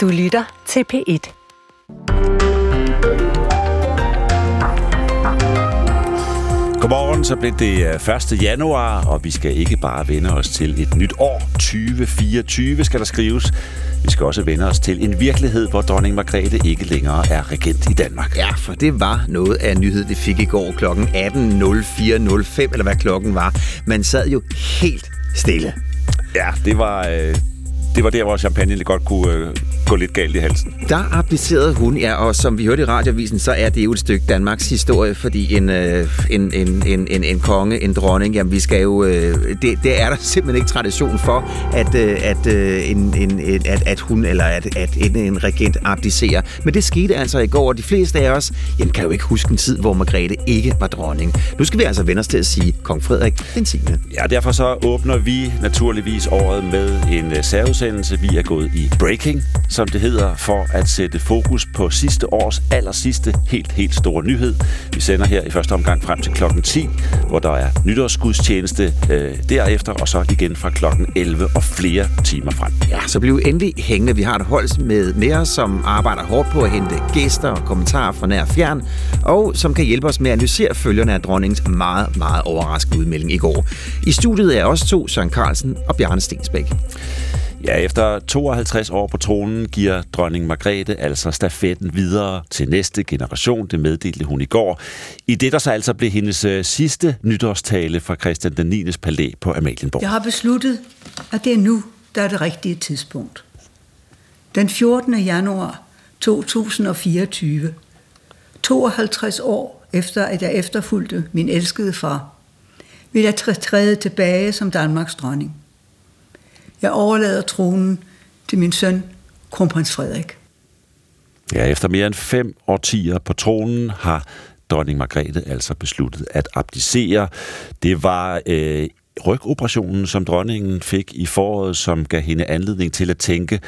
Du lytter til P1. Godmorgen, så blev det 1. januar, og vi skal ikke bare vende os til et nyt år. 2024 skal der skrives. Vi skal også vende os til en virkelighed, hvor dronning Margrethe ikke længere er regent i Danmark. Ja, for det var noget af en nyhed, vi fik i går kl. 18.04.05, eller hvad klokken var. Man sad jo helt stille. Ja, det var, øh, det var der, hvor champagne godt kunne øh, gå lidt galt i halsen. Der applicerede hun, ja, og som vi hørte i radiovisen, så er det jo et stykke Danmarks historie, fordi en, øh, en, en, en, en, en konge, en dronning, jamen vi skal jo, øh, det, det er der simpelthen ikke tradition for, at, øh, at, øh, en, en, at, at hun eller at, at en, en regent abdicerer. Men det skete altså i går, og de fleste af os jamen, kan jo ikke huske en tid, hvor Margrethe ikke var dronning. Nu skal vi altså vende os til at sige kong Frederik den 10. Ja, derfor så åbner vi naturligvis året med en øh, udsendelse. Vi er gået i breaking, som det hedder, for at sætte fokus på sidste års aller sidste helt, helt store nyhed. Vi sender her i første omgang frem til klokken 10, hvor der er nytårsgudstjeneste øh, derefter, og så igen fra klokken 11 og flere timer frem. Ja, så bliv endelig hængende. Vi har et hold med, med os, som arbejder hårdt på at hente gæster og kommentarer fra nær og fjern, og som kan hjælpe os med at analysere følgerne af dronningens meget, meget overraskende udmelding i går. I studiet er også to, Søren Carlsen og Bjarne Stensbæk. Ja, efter 52 år på tronen giver dronning Margrethe altså stafetten videre til næste generation. Det meddelte hun i går. I det, der så altså blev hendes øh, sidste nytårstale fra Christian den 9. palæ på Amalienborg. Jeg har besluttet, at det er nu, der er det rigtige tidspunkt. Den 14. januar 2024, 52 år efter, at jeg efterfulgte min elskede far, vil jeg træde tilbage som Danmarks dronning. Jeg overlader tronen til min søn, kronprins Frederik. Ja, efter mere end fem årtier på tronen har dronning Margrethe altså besluttet at abdicere. Det var øh, rygoperationen, som dronningen fik i foråret, som gav hende anledning til at tænke,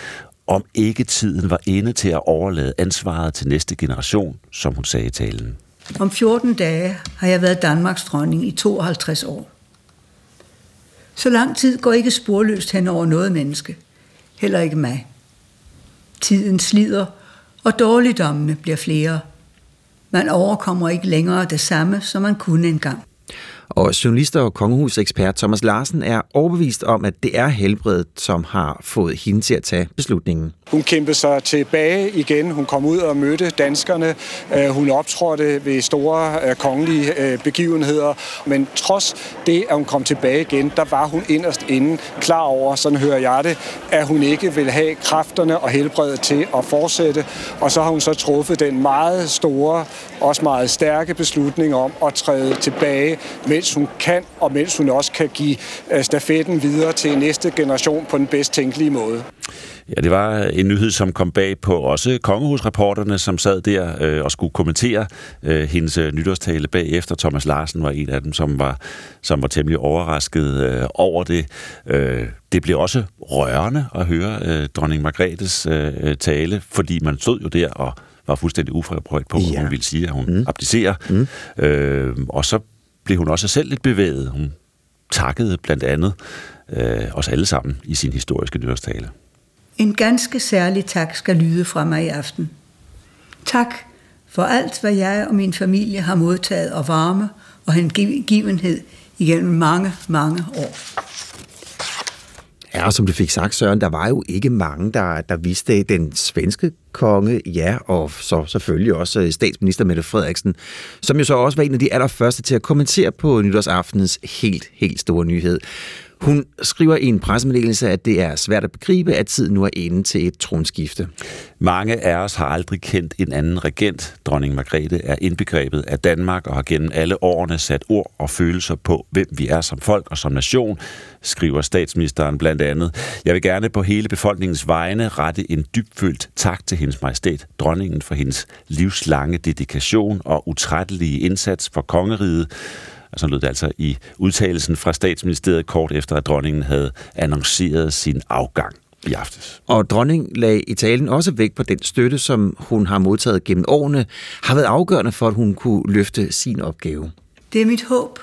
om ikke tiden var inde til at overlade ansvaret til næste generation, som hun sagde i talen. Om 14 dage har jeg været Danmarks dronning i 52 år. Så lang tid går ikke sporløst hen over noget menneske. Heller ikke mig. Tiden slider, og dårligdommene bliver flere. Man overkommer ikke længere det samme, som man kunne engang. Og journalist og kongehusekspert Thomas Larsen er overbevist om, at det er helbredet, som har fået hende til at tage beslutningen. Hun kæmpede sig tilbage igen. Hun kom ud og mødte danskerne. Øh, hun optrådte ved store øh, kongelige øh, begivenheder. Men trods det, at hun kom tilbage igen, der var hun inderst inde klar over, sådan hører jeg det, at hun ikke vil have kræfterne og helbredet til at fortsætte. Og så har hun så truffet den meget store, også meget stærke beslutning om at træde tilbage, mens hun kan, og mens hun også kan give stafetten videre til næste generation på den bedst tænkelige måde. Ja, det var en nyhed, som kom bag på også kongehusreporterne, som sad der øh, og skulle kommentere øh, hendes øh, nytårstale bagefter. Thomas Larsen var en af dem, som var, som var temmelig overrasket øh, over det. Øh, det blev også rørende at høre øh, dronning Margrethes øh, tale, fordi man stod jo der og var fuldstændig uforberedt på, hvad ja. hun ville sige, at hun mm. abdicerer. Mm. Øh, og så blev hun også selv lidt bevæget. Hun takkede blandt andet øh, os alle sammen i sin historiske nytårstale. En ganske særlig tak skal lyde fra mig i aften. Tak for alt, hvad jeg og min familie har modtaget og varme og hengivenhed igennem mange, mange år. Ja, og som du fik sagt, Søren, der var jo ikke mange, der, der vidste den svenske konge, ja, og så selvfølgelig også øh, statsminister Mette Frederiksen, som jo så også var en af de allerførste til at kommentere på nytårsaftenens helt, helt store nyhed. Hun skriver i en pressemeddelelse, at det er svært at begribe, at tiden nu er inde til et tronskifte. Mange af os har aldrig kendt en anden regent. Dronning Margrethe er indbegrebet af Danmark og har gennem alle årene sat ord og følelser på, hvem vi er som folk og som nation, skriver statsministeren blandt andet. Jeg vil gerne på hele befolkningens vegne rette en dybfølt tak til hendes majestæt, dronningen, for hendes livslange dedikation og utrættelige indsats for kongeriget, og så lød det altså i udtalelsen fra statsministeriet kort efter, at dronningen havde annonceret sin afgang i aftes. Og dronningen lagde i talen også vægt på den støtte, som hun har modtaget gennem årene, har været afgørende for, at hun kunne løfte sin opgave. Det er mit håb,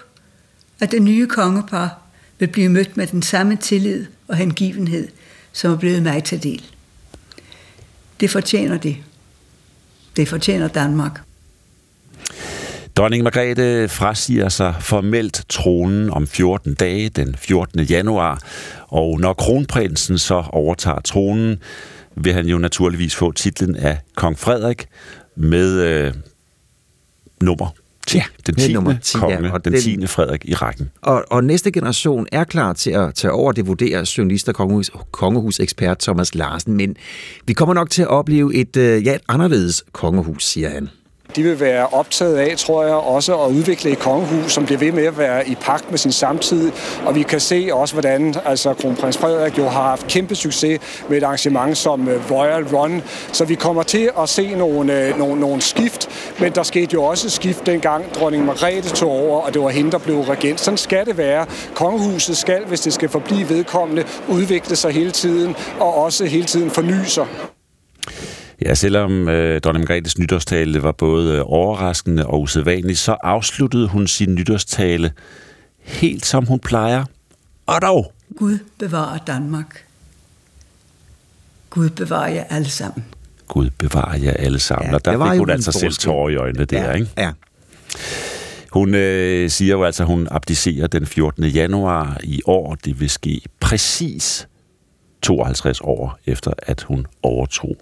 at det nye kongepar vil blive mødt med den samme tillid og hengivenhed, som er blevet mig til del. Det fortjener det. Det fortjener Danmark. Dronning Margrethe frasiger sig formelt tronen om 14 dage, den 14. januar, og når kronprinsen så overtager tronen, vil han jo naturligvis få titlen af kong Frederik med øh, nummer 10, ja, den 10. Nummer 10 konge, ja, og den 10. Frederik i rækken. Og, og næste generation er klar til at tage over, det vurderer journalist og kongehus, kongehusekspert Thomas Larsen, men vi kommer nok til at opleve et, øh, ja, et anderledes kongehus, siger han. De vil være optaget af, tror jeg, også at udvikle et kongehus, som bliver ved med at være i pagt med sin samtid. Og vi kan se også, hvordan altså, kronprins Frederik jo har haft kæmpe succes med et arrangement som øh, Royal Run. Så vi kommer til at se nogle, øh, nogle, nogle skift, men der skete jo også skift dengang dronning Margrethe tog over, og det var hende, der blev regent. Sådan skal det være. Kongehuset skal, hvis det skal forblive vedkommende, udvikle sig hele tiden, og også hele tiden forny sig. Ja, selvom øh, dronning Margrethes nytårstale var både øh, overraskende og usædvanlig, så afsluttede hun sin nytårstale helt som hun plejer. Og dog! Gud bevarer Danmark. Gud bevarer jer alle sammen. Gud bevarer jer alle sammen. Ja, og der fik hun altså selv tårer i øjnene der, ja, ikke? Ja. Hun øh, siger jo altså, at hun abdicerer den 14. januar i år. Det vil ske præcis 52 år efter, at hun overtog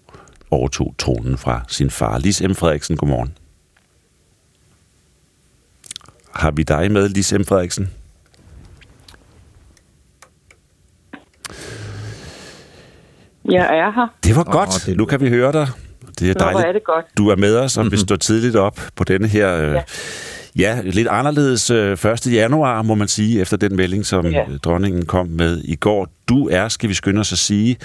overtog tronen fra sin far. Lis M. Frederiksen, godmorgen. Har vi dig med, Lis M. Frederiksen? Jeg er her. Det var godt. Oh, det nu kan vi høre dig. Det er dejligt. Nå, er det godt. Du er med os, og vi står tidligt op på denne her... Øh, ja. Ja, lidt anderledes 1. Øh, januar, må man sige, efter den melding, som ja. dronningen kom med i går. Du er, skal vi skynde os at sige,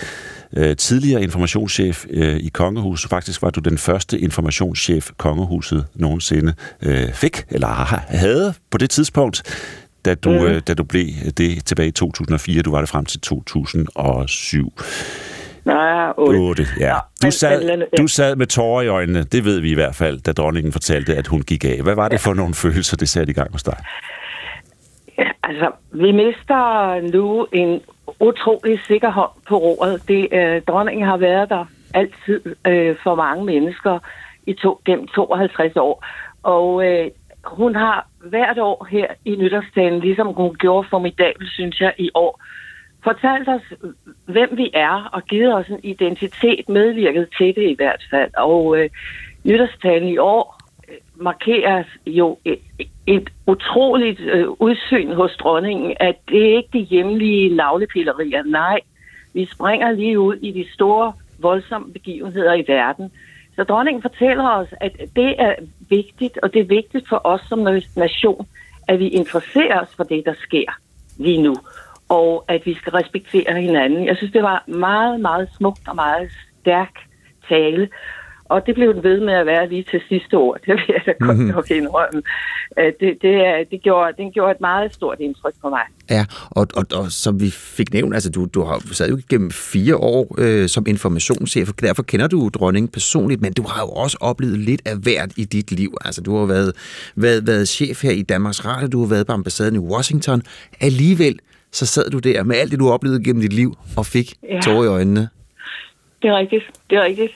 øh, tidligere informationschef øh, i Kongehuset. Faktisk var du den første informationschef, Kongehuset nogensinde fik, eller havde på det tidspunkt, da du, mm. da du blev det tilbage i 2004. Du var det frem til 2007. Nej, 8. 8 ja. Du sad, du sad med tårer i øjnene, det ved vi i hvert fald, da dronningen fortalte, at hun gik af. Hvad var det for nogle følelser, det satte i gang hos dig? Altså, vi mister nu en utrolig sikker hånd på roret. Det, øh, dronningen har været der altid øh, for mange mennesker i to, gennem 52 år. Og øh, hun har hvert år her i nytårstalen, ligesom hun gjorde formidabelt, synes jeg, i år, fortalt os, hvem vi er, og givet os en identitet, medvirket til det i hvert fald. Og øh, nytårstalen i år øh, markeres jo et, et utroligt øh, udsyn hos dronningen, at det er ikke de hjemlige navlepillerier. Nej, vi springer lige ud i de store, voldsomme begivenheder i verden. Så dronningen fortæller os, at det er vigtigt, og det er vigtigt for os som nation, at vi interesserer os for det, der sker lige nu og at vi skal respektere hinanden. Jeg synes, det var meget, meget smukt og meget stærk tale. Og det blev den ved med at være lige til sidste år. Det vil jeg da godt mm-hmm. nok indrømme. Øh, det, det, det, gjorde, det gjorde et meget stort indtryk på mig. Ja, og, og, og som vi fik nævnt, altså du, du har sad jo gennem fire år øh, som informationschef, og derfor kender du dronningen personligt, men du har jo også oplevet lidt af hvert i dit liv. Altså du har været, været, været chef her i Danmarks Radio, du har været på ambassaden i Washington. Alligevel så sad du der med alt det, du oplevede gennem dit liv, og fik ja. tårer i øjnene. Det er rigtigt, det er rigtigt.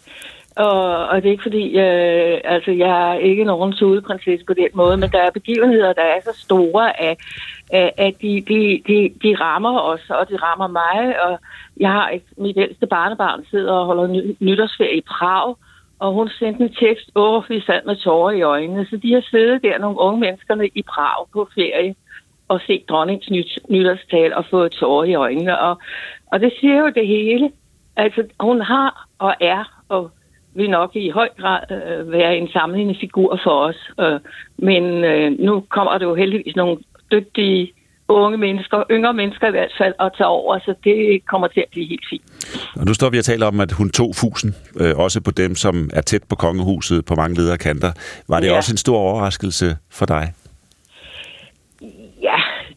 Og, og det er ikke fordi, øh, altså jeg er ikke nogen tudeprinsesse på den måde, men der er begivenheder, der er så store, at, at de, de, de, de rammer os, og de rammer mig. Og jeg har et, mit ældste barnebarn sidder og holder nytårsferie i Prag, og hun sendte en tekst, åh, vi sad med tårer i øjnene. Så de har siddet der, nogle unge menneskerne i Prag på ferie, at se dronningens nyt, nytårstal og få tårer i øjnene. Og, og det siger jo det hele. Altså, hun har og er og vil nok i høj grad øh, være en samlende figur for os. Øh, men øh, nu kommer der jo heldigvis nogle dygtige unge mennesker, yngre mennesker i hvert fald, at tage over, så det kommer til at blive helt fint. Og nu står vi og taler om, at hun tog fusen, øh, også på dem, som er tæt på kongehuset på mange lederkanter. Var det ja. også en stor overraskelse for dig?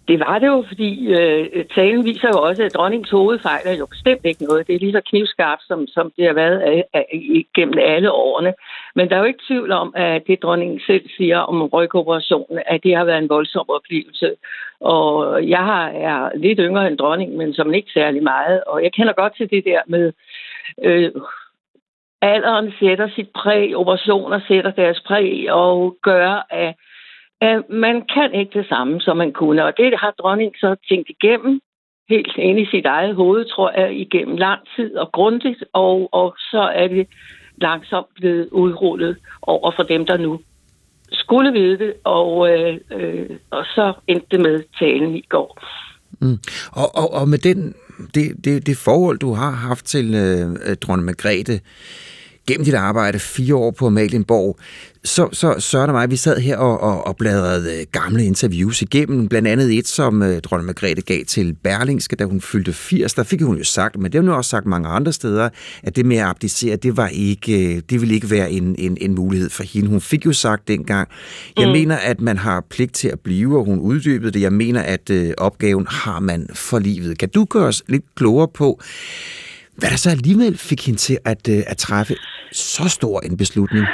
Det var det jo, fordi øh, talen viser jo også, at dronningens hovedfejl er jo bestemt ikke noget. Det er lige så knivskarpt, som, som det har været øh, øh, af, af, gennem alle årene. Men der er jo ikke tvivl om, at det dronningen selv siger om rygoperationen, at det har været en voldsom oplevelse. Og jeg har, er lidt yngre end dronningen, men som ikke særlig meget. Og jeg kender godt til det der med... Øh, alderen sætter sit præg, operationer sætter deres præg og gør, at, at man kan ikke det samme, som man kunne. Og det har dronningen så tænkt igennem, helt ind i sit eget hoved, tror jeg, igennem lang tid og grundigt, og, og så er det langsomt blevet udrullet over for dem, der nu skulle vide det, og, øh, øh, og så endte det med talen i går. Mm. Og, og, og med den, det, det, det forhold, du har haft til øh, dronning Margrethe, gennem dit arbejde, fire år på Amalienborg, så, så Søren og mig, vi sad her og, og, og bladrede øh, gamle interviews igennem, blandt andet et, som uh, dronning Margrethe gav til Berlingske, da hun fyldte 80. Der fik hun jo sagt, men det har hun også sagt mange andre steder, at det med at abdicere, det, var ikke, øh, det ville ikke være en, en, en mulighed for hende. Hun fik jo sagt dengang, jeg mm. mener, at man har pligt til at blive, og hun uddybede det. Jeg mener, at uh, opgaven har man for livet. Kan du gøre os lidt klogere på, hvad der så alligevel fik hende til at, øh, at træffe så stor en beslutning?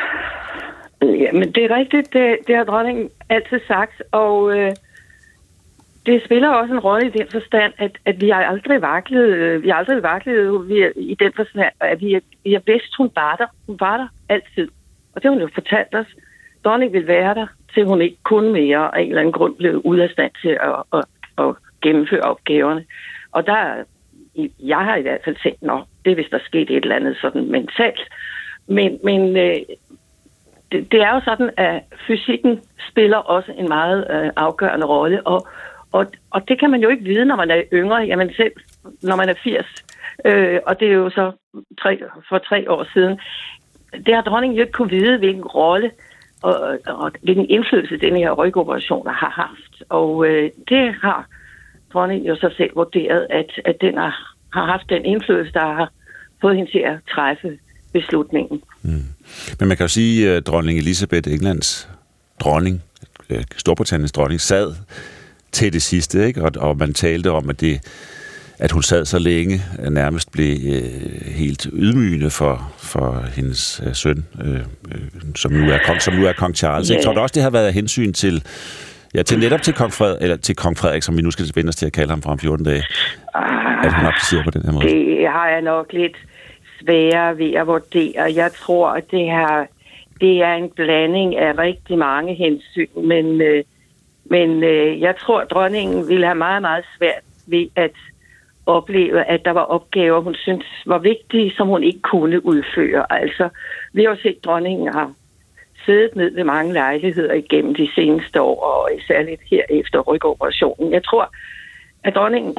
Ja, men det er rigtigt. Det, det har dronningen altid sagt, og øh, det spiller også en rolle i den forstand, at, at vi har aldrig vaklet, øh, vi har aldrig vaklet øh, vi er, i den forstand, at vi, er, vi har hun var der. Hun var der altid. Og det har hun jo fortalt os. Dronning vil være der, til hun ikke kunne mere af en eller anden grund blev ud af stand til at, at, at gennemføre opgaverne. Og der, jeg har i hvert fald tænkt, nå, det er hvis der skete et eller andet sådan mentalt. Men, men øh, det, det er jo sådan, at fysikken spiller også en meget øh, afgørende rolle, og, og, og det kan man jo ikke vide, når man er yngre, jamen selv når man er 80, øh, og det er jo så tre, for tre år siden. Det har dronningen jo ikke kunne vide, hvilken rolle og, og hvilken indflydelse den her rygoperation har haft. Og øh, det har dronningen jo så selv vurderet, at, at den har, har haft den indflydelse, der har fået hende til at træffe beslutningen. Mm. Men man kan jo sige, at dronning Elisabeth, Englands dronning, Storbritanniens dronning, sad til det sidste, ikke? Og, og man talte om, at det at hun sad så længe, nærmest blev øh, helt ydmygende for, for hendes øh, søn, øh, øh, som, nu er kong, som nu er kong Charles. Yeah. Jeg tror også, det har været af hensyn til, ja, til netop til kong, Fred, eller til kong Frederik, som vi nu skal vende os til at kalde ham fra om 14 dage, at hun abdicerer på den her måde. Det har jeg nok lidt svære ved at vurdere. Jeg tror, at det her det er en blanding af rigtig mange hensyn, men, øh, men øh, jeg tror, at dronningen ville have meget, meget svært ved at opleve, at der var opgaver, hun synes var vigtige, som hun ikke kunne udføre. Altså, vi har jo set, at dronningen har siddet ned ved mange lejligheder igennem de seneste år, og særligt her efter rygoperationen. Jeg tror, at dronningen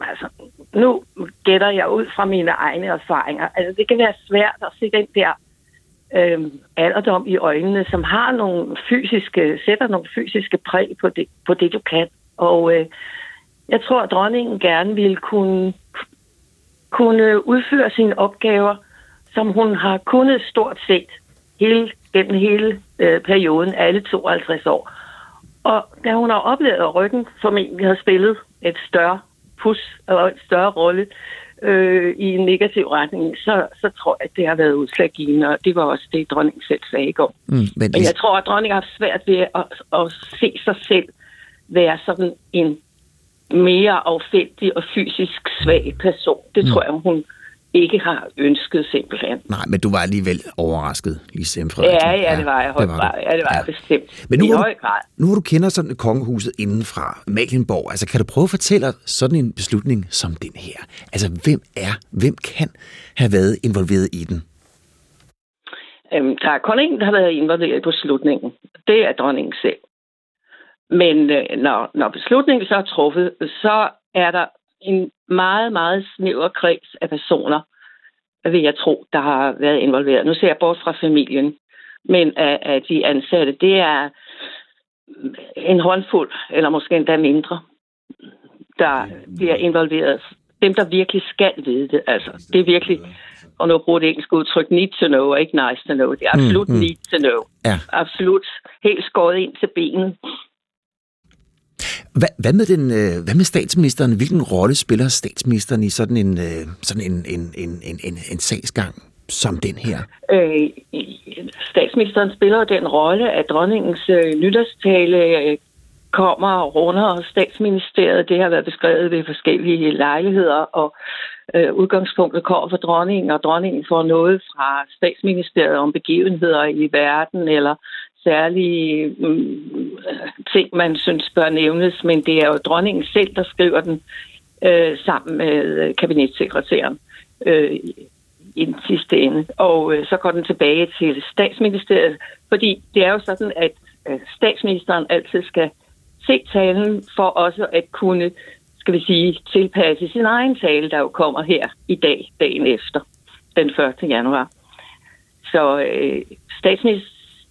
altså, nu gætter jeg ud fra mine egne erfaringer. Altså, det kan være svært at se den der øh, alderdom i øjnene, som har nogle fysiske, sætter nogle fysiske præg på det, på det du kan. Og øh, jeg tror, at dronningen gerne ville kunne, kunne udføre sine opgaver, som hun har kunnet stort set hele, gennem hele øh, perioden, alle 52 år. Og da hun har oplevet, at ryggen formentlig har spillet et større pus og en større rolle øh, i en negativ retning, så, så tror jeg, at det har været udslaggivende, og det var også det, dronningen selv sagde i går. Mm, men, men jeg tror, at dronningen har haft svært ved at, at, at se sig selv være sådan en mere affældig og fysisk svag person. Det mm. tror jeg, hun ikke har ønsket simpelthen. Nej, men du var alligevel overrasket, Lise M. Ja, ja, det var jeg. Det var ja, det var ja. jeg bestemt. Men nu, I høj grad. Nu hvor du kender sådan kongehuset indenfra, Mecklenborg, altså kan du prøve at fortælle sådan en beslutning som den her? Altså, hvem er, hvem kan have været involveret i den? Øhm, der er kun en, der har været involveret på beslutningen. Det er dronningen selv. Men øh, når, når beslutningen så er truffet, så er der en meget, meget snæver kreds af personer, vil jeg tro, der har været involveret. Nu ser jeg bort fra familien, men af, af de ansatte, det er en håndfuld, eller måske endda mindre, der bliver involveret. Dem, der virkelig skal vide det. Altså, det er virkelig, og nu bruger det engelske udtryk, need to know, og ikke nice to know. Det er absolut mm, mm. need to know. Ja. Absolut helt skåret ind til benet. Hvad, hvad, med den, øh, hvad med statsministeren? Hvilken rolle spiller statsministeren i sådan en, øh, sådan en, en, en, en, en, en sagsgang som den her? Øh, statsministeren spiller den rolle, at dronningens øh, nytårstale øh, kommer og runder statsministeriet. Det har været beskrevet ved forskellige lejligheder, og øh, udgangspunktet kommer fra dronningen, og dronningen får noget fra statsministeriet om begivenheder i verden, eller særlige mm, ting, man synes bør nævnes, men det er jo dronningen selv, der skriver den øh, sammen med øh, kabinetssekretæren øh, i den sidste ende. Og øh, så går den tilbage til statsministeriet, fordi det er jo sådan, at øh, statsministeren altid skal se talen for også at kunne, skal vi sige, tilpasse sin egen tale, der jo kommer her i dag, dagen efter, den 1. januar. Så øh,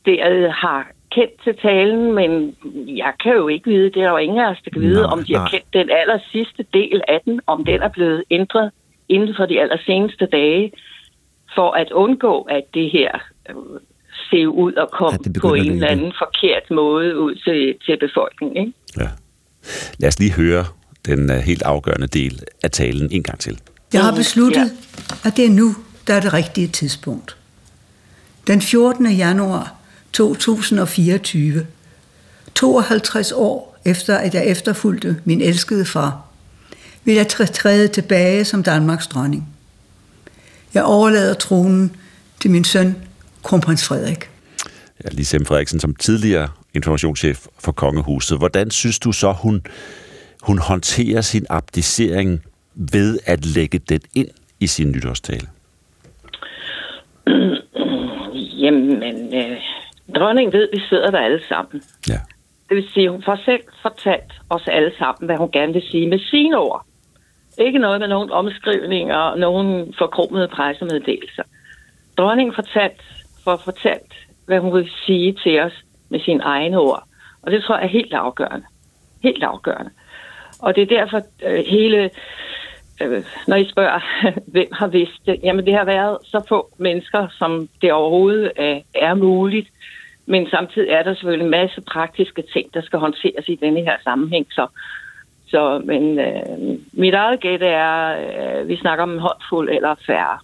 statsministeriet har kendt til talen, men jeg kan jo ikke vide, det er jo ingen af os, der kan vide, nej, om de har kendt den aller sidste del af den, om den er blevet ændret inden for de allerseneste dage, for at undgå, at det her øh, ser ud og komme ja, på en eller anden forkert måde ud til, til befolkningen. Ikke? Ja. Lad os lige høre den uh, helt afgørende del af talen en gang til. Jeg har besluttet, ja. at det er nu, der er det rigtige tidspunkt. Den 14. januar 2024, 52 år efter at jeg efterfulgte min elskede far, vil jeg træde tilbage som Danmarks dronning. Jeg overlader tronen til min søn, kronprins Frederik. Ja, Lise Frederiksen, som tidligere informationschef for Kongehuset. Hvordan synes du så, hun, hun håndterer sin abdicering ved at lægge den ind i sin nytårstale? Jamen, øh, dronningen ved, at vi sidder der alle sammen. Ja. Det vil sige, hun får selv fortalt os alle sammen, hvad hun gerne vil sige med sine ord. Ikke noget med nogen omskrivninger og nogen forkromede pressemeddelelser. Dronningen fortalt, for fortalt, hvad hun vil sige til os med sine egne ord. Og det tror jeg er helt afgørende. Helt afgørende. Og det er derfor øh, hele, øh, når I spørger, hvem har vidst det, jamen det har været så få mennesker, som det overhovedet øh, er muligt. Men samtidig er der selvfølgelig en masse praktiske ting, der skal håndteres i denne her sammenhæng. Så så, men øh, mit eget gæt er, øh, vi snakker om en håndfuld eller færre.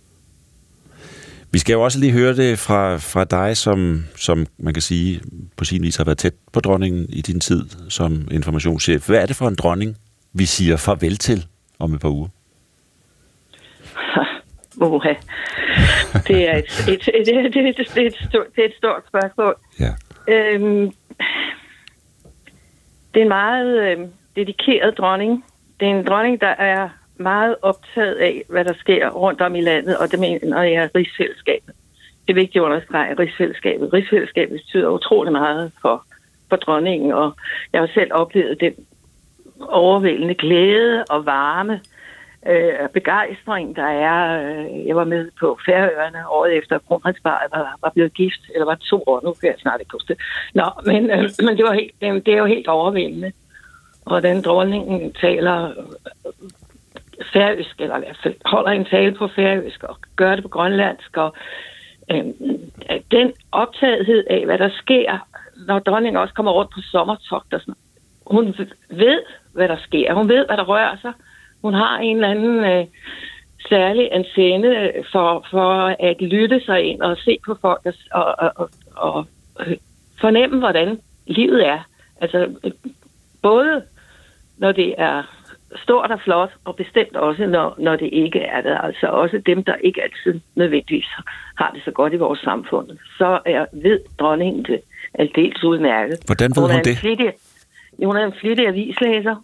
Vi skal jo også lige høre det fra, fra dig, som, som man kan sige på sin vis har været tæt på dronningen i din tid som informationschef. Hvad er det for en dronning, vi siger farvel til om et par uger? Oha. Det er et, et, et, et, et, et, et, stort, det er et stort spørgsmål. Ja. Øhm, det er en meget... Øh, dedikeret dronning. Det er en dronning, der er meget optaget af, hvad der sker rundt om i landet, og det mener jeg er rigsfællesskabet. Det er vigtigt at understrege rigsfællesskabet. Rigsfællesskabet betyder utrolig meget for, for dronningen, og jeg har selv oplevet den overvældende glæde og varme øh, begejstring, der er. Øh, jeg var med på Færøerne året efter, at kronprinsparet var, var blevet gift, eller var to år, nu kan jeg snart ikke huske det. Nå, men, øh, men det, var helt, det, det er jo helt overvældende hvordan dronningen taler øh, færøsk, eller i hvert fald holder en tale på færøsk, og gør det på grønlandsk, og øh, den optagethed af, hvad der sker, når dronningen også kommer rundt på sommertogt og sådan hun ved, hvad der sker. Hun ved, hvad der rører sig. Hun har en eller anden øh, særlig antenne for, for at lytte sig ind og se på folk og, og, og, og fornemme, hvordan livet er. Altså, både når det er stort og flot, og bestemt også, når, når det ikke er det. Altså også dem, der ikke altid nødvendigvis har det så godt i vores samfund. Så er, ved dronningen det aldeles udmærket. Hvordan ved hun, hun det? Flittig, hun er en flittig avislæser,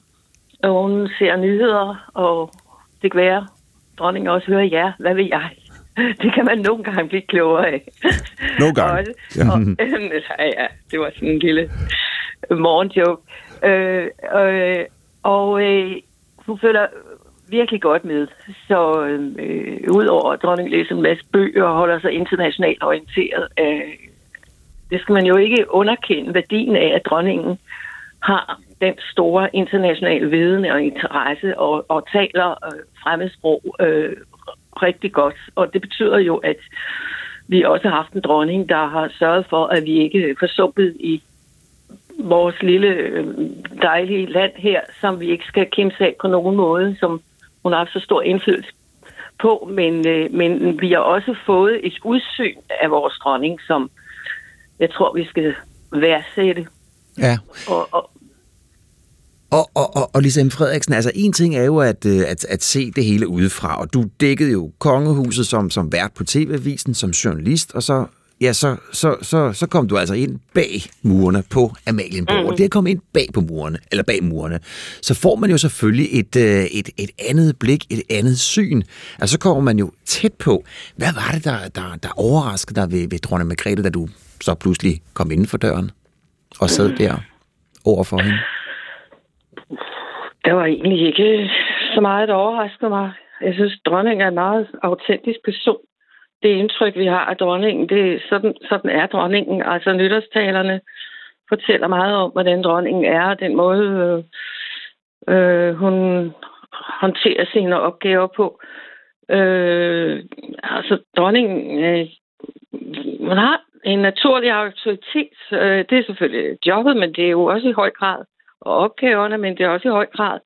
og hun ser nyheder, og det kan være, dronningen også hører, ja, hvad vil jeg? Det kan man nogle gange blive klogere af. Nogle gange? Også, ja. Og, ja, det var sådan en lille morgenjoke. Øh, øh, og øh, hun føler virkelig godt med. Så øh, udover at dronningen læser en masse bøger og holder sig internationalt orienteret, øh, det skal man jo ikke underkende værdien af, at dronningen har den store internationale viden og interesse og, og taler øh, fremmedsprog øh, rigtig godt. Og det betyder jo, at vi også har haft en dronning, der har sørget for, at vi ikke er forsumpet i vores lille øh, dejlige land her, som vi ikke skal kæmpe af på nogen måde, som hun har haft så stor indflydelse på, men, øh, men vi har også fået et udsyn af vores dronning, som jeg tror, vi skal værdsætte. Ja. Og, og, Og, og, og, og Lisa M. Frederiksen, altså en ting er jo at, øh, at, at se det hele udefra, og du dækkede jo kongehuset som, som vært på TV-avisen, som journalist, og så, ja, så, så, så, så kom du altså ind bag murene på Amalienborg, mm. og det at komme ind bag på murene, eller bag murene, så får man jo selvfølgelig et, øh, et, et andet blik, et andet syn. Altså så kommer man jo tæt på. Hvad var det, der, der, der overraskede dig ved, ved dronning Margrethe, da du så pludselig kom inden for døren og sad der over for hende? Der var egentlig ikke så meget, der overraskede mig. Jeg synes, dronningen er en meget autentisk person. Det indtryk, vi har af dronningen, det er sådan, sådan er dronningen. Altså nytårstalerne fortæller meget om, hvordan dronningen er, og den måde, øh, øh, hun håndterer sine opgaver på. Øh, altså dronningen, øh, hun har en naturlig autoritet. Øh, det er selvfølgelig jobbet, men det er jo også i høj grad og opgaverne, men det er også i høj grad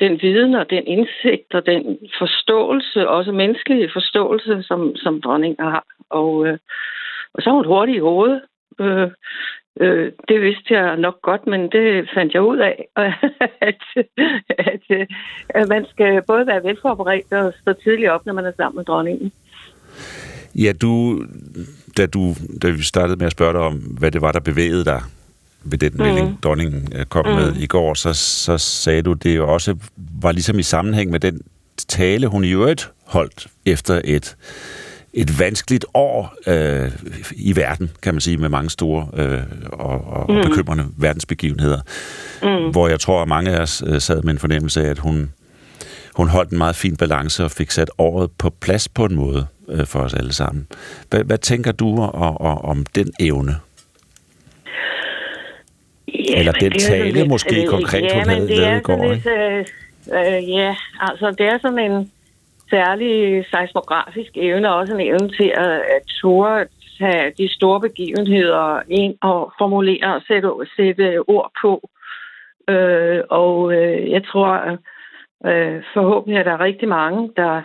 den viden og den indsigt og den forståelse, også menneskelige forståelse, som, som dronningen har. Og, øh, og så er hun hurtig i hovedet. Øh, øh, det vidste jeg nok godt, men det fandt jeg ud af, at, at, at man skal både være velforberedt og stå tidligt op, når man er sammen med dronningen. Ja, du, da, du, da vi startede med at spørge dig om, hvad det var, der bevægede dig ved den mm. melding, dronningen øh, kom mm. med i går, så, så sagde du, det jo også var ligesom i sammenhæng med den tale, hun i øvrigt holdt efter et, et vanskeligt år øh, i verden, kan man sige, med mange store øh, og, og mm. bekymrende verdensbegivenheder, mm. hvor jeg tror, at mange af os øh, sad med en fornemmelse af, at hun, hun holdt en meget fin balance og fik sat året på plads på en måde øh, for os alle sammen. Hvad, hvad tænker du og, og, om den evne? Ja, Eller den tale lidt, måske øh, konkret, ja, hun havde lavet i går, lidt, øh, øh, Ja, altså det er sådan en særlig seismografisk evne, og også en evne til at, at turde tage de store begivenheder ind og formulere og sætte, sætte ord på. Øh, og øh, jeg tror, øh, forhåbentlig er der rigtig mange, der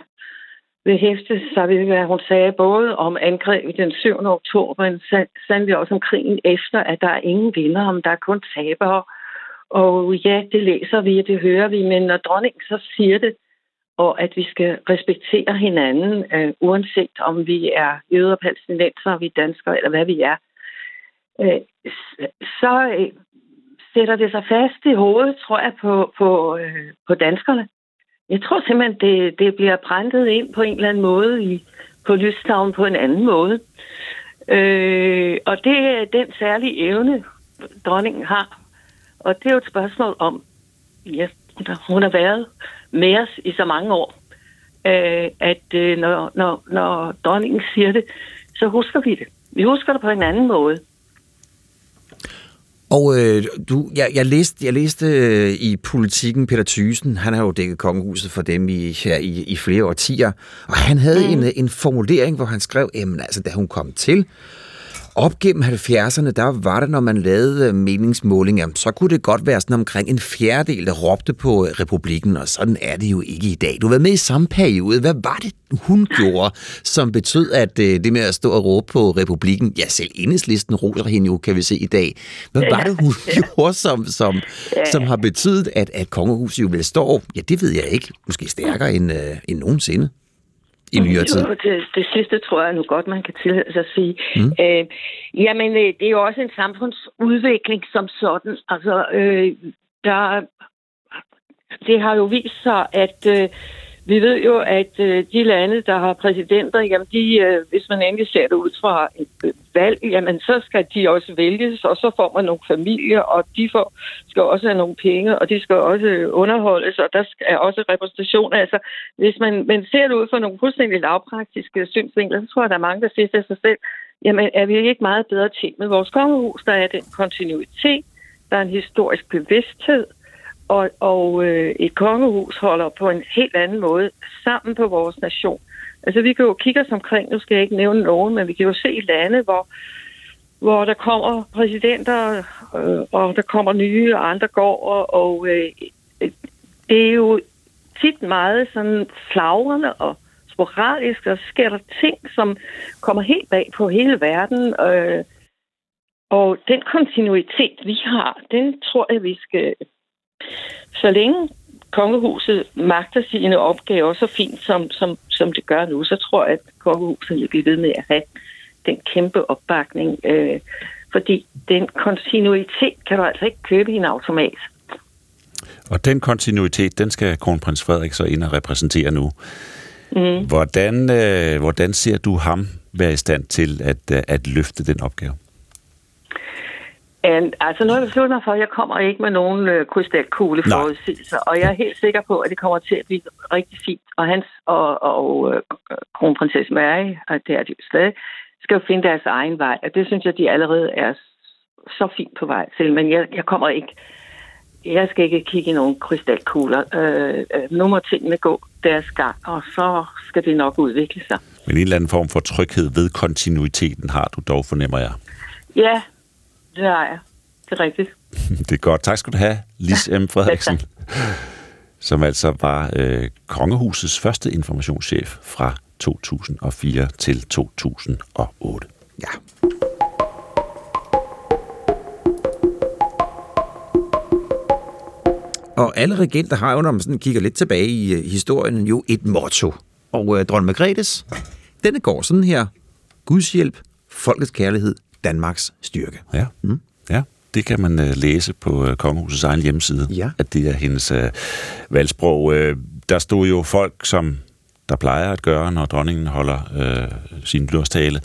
vil hæfte sig ved, hvad hun sagde, både om angrebet den 7. oktober, men sandelig også om krigen efter, at der er ingen vinder, om der er kun tabere. Og ja, det læser vi, og det hører vi, men når dronningen så siger det, og at vi skal respektere hinanden, øh, uanset om vi er jøder, palæstinenser, vi er danskere, eller hvad vi er, øh, så øh, sætter det sig fast i hovedet, tror jeg, på, på, øh, på danskerne. Jeg tror simpelthen, det, det bliver brændet ind på en eller anden måde i, på Lystavn på en anden måde. Øh, og det er den særlige evne, dronningen har. Og det er jo et spørgsmål om, ja, hun har været med os i så mange år, øh, at øh, når, når, når dronningen siger det, så husker vi det. Vi husker det på en anden måde. Og øh, du, jeg, jeg læste, jeg læste øh, i politikken Peter Thysen, han har jo dækket kongehuset for dem i, her i, i flere årtier, og han havde mm. en, en formulering, hvor han skrev, jamen altså, da hun kom til, op gennem 70'erne, der var det, når man lavede øh, meningsmålinger, så kunne det godt være sådan omkring en fjerdedel, der råbte på øh, republikken, og sådan er det jo ikke i dag. Du var med i samme periode. Hvad var det, hun gjorde, som betød, at øh, det med at stå og råbe på republikken, ja, selv enhedslisten roser hende jo, kan vi se i dag. Hvad var det, hun gjorde, som, som, som har betydet, at, at kongehuset jo vil stå, ja, det ved jeg ikke, måske stærkere end, øh, end nogensinde? I nyere tid? Jo, det, det sidste tror jeg nu godt, man kan tillade sig at sige. Mm. Øh, jamen, øh, det er jo også en samfundsudvikling som sådan. Altså, øh, der, det har jo vist sig, at øh, vi ved jo, at øh, de lande, der har præsidenter, jamen de, øh, hvis man endelig ser det ud fra et øh, valg, jamen så skal de også vælges, og så får man nogle familier, og de får, skal også have nogle penge, og de skal også underholdes, og der er også repræsentation. Altså, hvis man, man ser det ud fra nogle fuldstændig lavpraktiske synsvinkler, så tror jeg, der er mange, der siger til sig selv, jamen er vi ikke meget bedre til med vores kongehus? Der er den kontinuitet, der er en historisk bevidsthed, og, og øh, et kongehus holder på en helt anden måde sammen på vores nation. Altså vi kan jo kigge os omkring, nu skal jeg ikke nævne nogen, men vi kan jo se lande, hvor, hvor der kommer præsidenter, øh, og der kommer nye, og andre går, og, og øh, det er jo tit meget sådan flagrende og sporadisk, og sker der ting, som kommer helt bag på hele verden, øh, og den kontinuitet, vi har, den tror jeg, vi skal så længe kongehuset magter sine opgaver så fint, som, som, som det gør nu, så tror jeg, at kongehuset vil blive ved med at have den kæmpe opbakning. Øh, fordi den kontinuitet kan du altså ikke købe i en automat. Og den kontinuitet, den skal kronprins Frederik så ind og repræsentere nu. Mm. Hvordan, øh, hvordan ser du ham være i stand til at, øh, at løfte den opgave? And, altså nu har jeg besluttet mig for, at jeg kommer ikke med nogen øh, krystalkugle forudsigelser, og jeg er helt sikker på, at det kommer til at blive rigtig fint. Og hans og, og øh, kronprinsesse Mary, og det er de stadig, skal jo finde deres egen vej, og det synes jeg, de allerede er så fint på vej til. Men jeg, jeg kommer ikke, jeg skal ikke kigge i nogle krystalkugler. Øh, øh, nu må tingene gå deres gang, og så skal det nok udvikle sig. Men en eller anden form for tryghed ved kontinuiteten har du dog, fornemmer jeg. Ja, det har jeg. Det er rigtigt. det er godt. Tak skal du have, Lis M. Frederiksen, som altså var øh, kongehusets første informationschef fra 2004 til 2008. Ja. Og alle regenter har jo, når man sådan kigger lidt tilbage i uh, historien, jo et motto. Og uh, dronning Margrethes, denne går sådan her. Guds hjælp, folkets kærlighed, Danmarks styrke. Ja, mm. ja. Det kan man uh, læse på uh, Kongehusets egen hjemmeside, ja. at det er hendes uh, valgsprog. Uh, der stod jo folk, som der plejer at gøre, når dronningen holder uh, sin blodstale,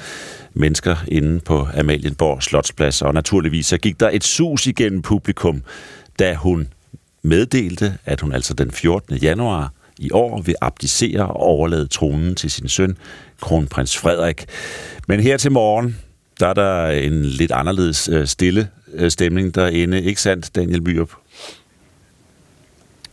mennesker inde på Amalienborg Slotsplads, og naturligvis så gik der et sus igennem publikum, da hun meddelte, at hun altså den 14. januar i år vil abdicere og overlade tronen til sin søn, kronprins Frederik. Men her til morgen, der er der en lidt anderledes øh, stille øh, stemning derinde. Ikke sandt, Daniel Byrup?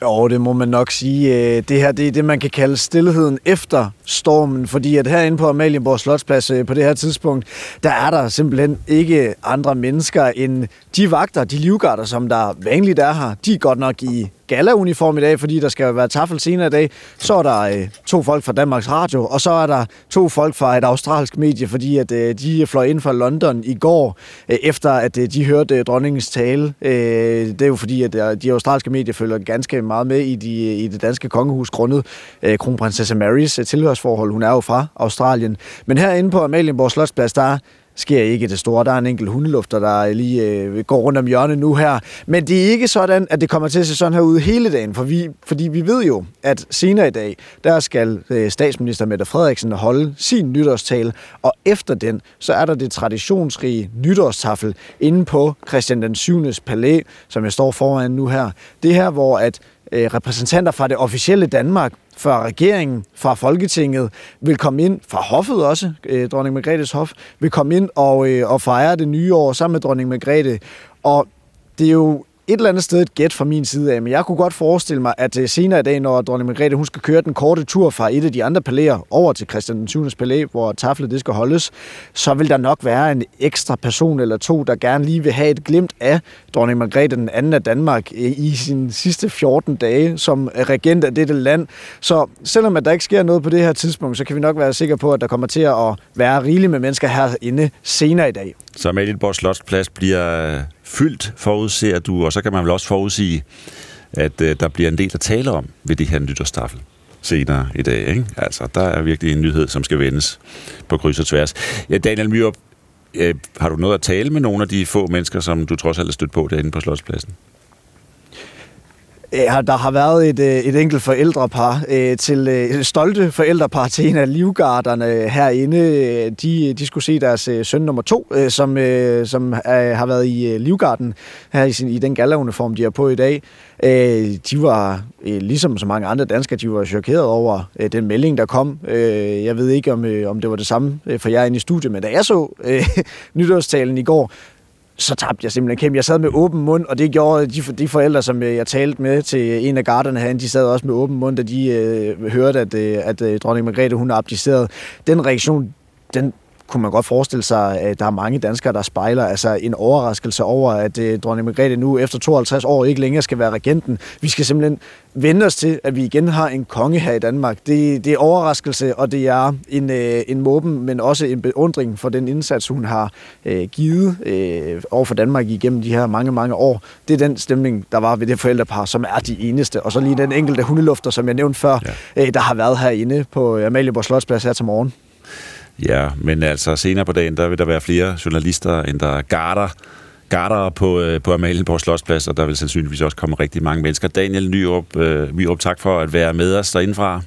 Jo, det må man nok sige. Øh, det her det er det, man kan kalde stillheden efter stormen, fordi at herinde på Amalienborg Slotsplads på det her tidspunkt, der er der simpelthen ikke andre mennesker end de vagter, de livgarder, som der vanligt er her. De er godt nok i gala-uniform i dag, fordi der skal jo være tafel senere i dag. Så er der øh, to folk fra Danmarks Radio, og så er der to folk fra et australsk medie, fordi at øh, de fløj ind fra London i går, øh, efter at øh, de hørte øh, dronningens tale. Øh, det er jo fordi, at øh, de australske medier følger ganske meget med i, de, øh, i det danske kongehus, grundet øh, kronprinsesse Marys øh, tilhørsforhold. Hun er jo fra Australien. Men herinde på Amalienborg Slotsplads, der sker ikke det store. Der er en enkelt hundelufter, der lige øh, går rundt om hjørnet nu her. Men det er ikke sådan, at det kommer til at se sådan her ud hele dagen, for vi, fordi vi ved jo, at senere i dag, der skal øh, statsminister Mette Frederiksen holde sin nytårstale, og efter den, så er der det traditionsrige nytårstafel inde på Christian den 7. palæ, som jeg står foran nu her. Det her, hvor at Øh, repræsentanter fra det officielle Danmark fra regeringen, fra Folketinget, vil komme ind, fra hoffet også, øh, dronning Margrethes hof, vil komme ind og, øh, og fejre det nye år sammen med dronning Margrethe. Og det er jo et eller andet sted et gæt fra min side af, men jeg kunne godt forestille mig, at øh, senere i dag, når dronning Margrethe hun skal køre den korte tur fra et af de andre palæer over til Christian den 7. palæ, hvor taflet det skal holdes, så vil der nok være en ekstra person eller to, der gerne lige vil have et glimt af dronning Margrethe den anden af Danmark øh, i sin sidste 14 dage som øh, regent af dette land. Så selvom at der ikke sker noget på det her tidspunkt, så kan vi nok være sikre på, at der kommer til at være rigeligt med mennesker herinde senere i dag. Så Amalienborg Slotsplads bliver fyldt, forudser du, og så kan man vel også forudsige, at øh, der bliver en del at tale om ved det her nytårstafel senere i dag. Ikke? Altså, der er virkelig en nyhed, som skal vendes på kryds og tværs. Ja, Daniel Myrup, øh, har du noget at tale med nogle af de få mennesker, som du trods alt er stødt på derinde på Slotspladsen? Øh, ja, der har været et, øh, et enkelt forældrepar øh, til et stolte forældrepar til en af livgarderne herinde. De, de skulle se deres søn nummer to, som, som har været i livgarden her i, sin, i den galleruniform, de har på i dag. De var, ligesom så mange andre danskere, de var chokeret over den melding, der kom. Jeg ved ikke, om, om det var det samme for jer inde i studiet, men da jeg så nytårstalen i går, så tabte jeg simpelthen kæmpe. Jeg sad med åben mund, og det gjorde de, de forældre, som øh, jeg talte med til en af garderne herinde, de sad også med åben mund, da de øh, hørte, at, øh, at øh, dronning Margrethe, hun abdicerede. Den reaktion, den kunne man godt forestille sig, at der er mange danskere, der spejler altså en overraskelse over, at øh, dronning Margrethe nu efter 52 år ikke længere skal være regenten. Vi skal simpelthen vende os til, at vi igen har en konge her i Danmark. Det, det er overraskelse, og det er en, øh, en måben, men også en beundring for den indsats, hun har øh, givet øh, over for Danmark igennem de her mange, mange år. Det er den stemning, der var ved det forældrepar, som er de eneste. Og så lige den enkelte hundelufter, som jeg nævnte før, ja. øh, der har været herinde på Amalieborg Slotsplads her til morgen. Ja, men altså senere på dagen, der vil der være flere journalister, end der garder garder på, øh, på Amalienborg Slottsplads, og der vil sandsynligvis også komme rigtig mange mennesker. Daniel Nyrup, øh, Nyrup tak for at være med os derindefra.